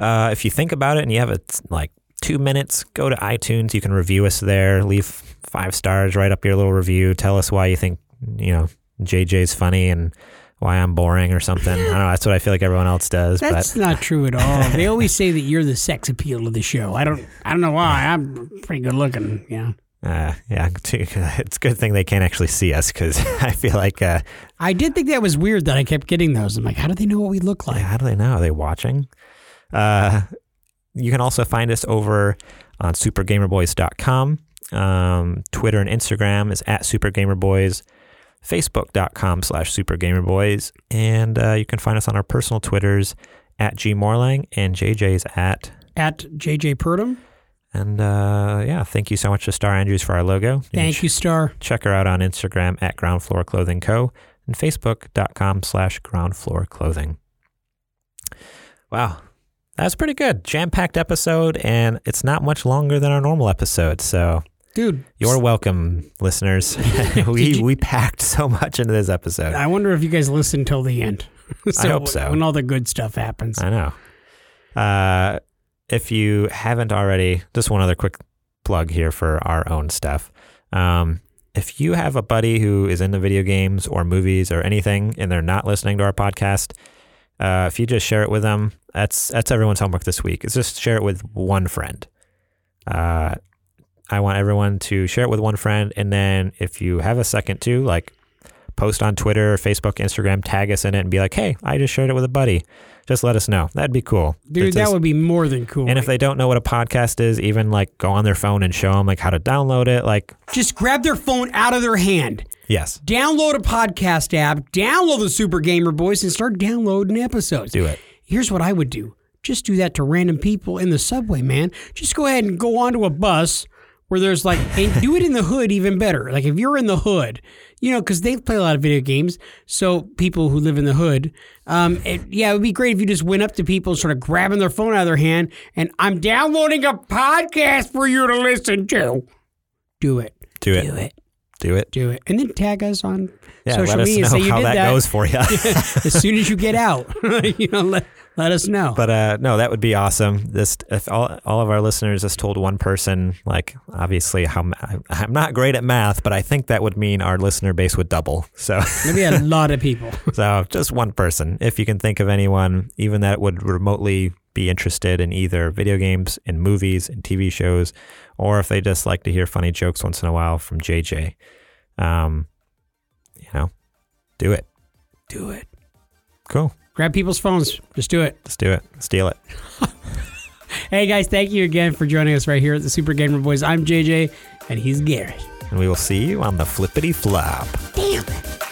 uh, if you think about it and you have it like two minutes go to itunes you can review us there leave five stars write up your little review tell us why you think you know jj's funny and why i'm boring or something i don't know that's what i feel like everyone else does That's but not true at all. They <laughs> always say that you're the sex appeal of the show. I don't. I don't know why. I'm pretty good looking. Yeah. Uh, yeah, <laughs> it's a good thing they can't actually see us because <laughs> I feel like, uh, I did think that was weird that I kept getting those. I'm like, how do they know what we look like? yeah, how do they know? Are they watching? Uh, you can also find us over on supergamerboys.com. Um, Twitter and Instagram is at supergamerboys. Facebook.com slash supergamerboys. And uh, you can find us on our personal Twitters at gmorlang and JJ's at. At JJ Purdom. And uh, yeah, thank you so much to Star Andrews for our logo. can Thank you, Star. check her out on Instagram at Ground Floor Clothing Co. and Facebook.com slash Ground Floor Clothing. Wow. That was pretty good. Jam packed episode, and it's not much longer than our normal episode. So Dude, you're welcome, listeners. <laughs> <laughs> we, we packed <laughs> so much into this episode. I wonder if you guys listen till the end. I hope so. When all the good stuff happens. I know. Uh, if you haven't already, just one other quick plug here for our own stuff. Um, if you have a buddy who is into video games or movies or anything, and they're not listening to our podcast, uh, if you just share it with them, that's that's everyone's homework this week. Is just share it with one friend. Uh, I want everyone to share it with one friend, and then if you have a second too, like post on Twitter, Facebook, Instagram, tag us in it, and be like, "Hey, I just shared it with a buddy." Just let us know. That'd be cool. Dude, It's that just- would be more than cool. and if they don't know what a podcast is, even like go on their phone and show them like how to download it. Like, just grab their phone out of their hand, yes, download a podcast app, download the Super Gamer Boys, and start downloading episodes. do it. Here's what I would do. Just do that to random people in the subway, man. Just go ahead and go onto a bus where there's like, and do it in the hood even better. Like if you're in the hood, you know, because they play a lot of video games. So people who live in the hood, um, it, yeah, it would be great if you just went up to people, sort of grabbing their phone out of their hand, and I'm downloading a podcast for you to listen to. Do it. Do it. Do it. Do it. Do it. And then tag us on Yeah, social let us media. know Say you how did that, that. goes for you. <laughs> as soon as you get out, <laughs> you know, let, let us know. but uh, no, that would be awesome. This if all all of our listeners just told one person, like obviously how I'm not great at math, but I think that would mean our listener base would double. So Maybe a <laughs> lot of people. so just one person, if you can think of anyone, even that would remotely be interested in either video games, in movies, in TV shows, or if they just like to hear funny jokes once in a while from JJ. Um, you know, do it. Do it. Cool. Grab people's phones. Just do it. Let's do it. Steal it. <laughs> Hey guys, thank you again for joining us right here at the Super Gamer Boys. I'm JJ, and he's Garrett. And we will see you on the flippity flop. Damn it.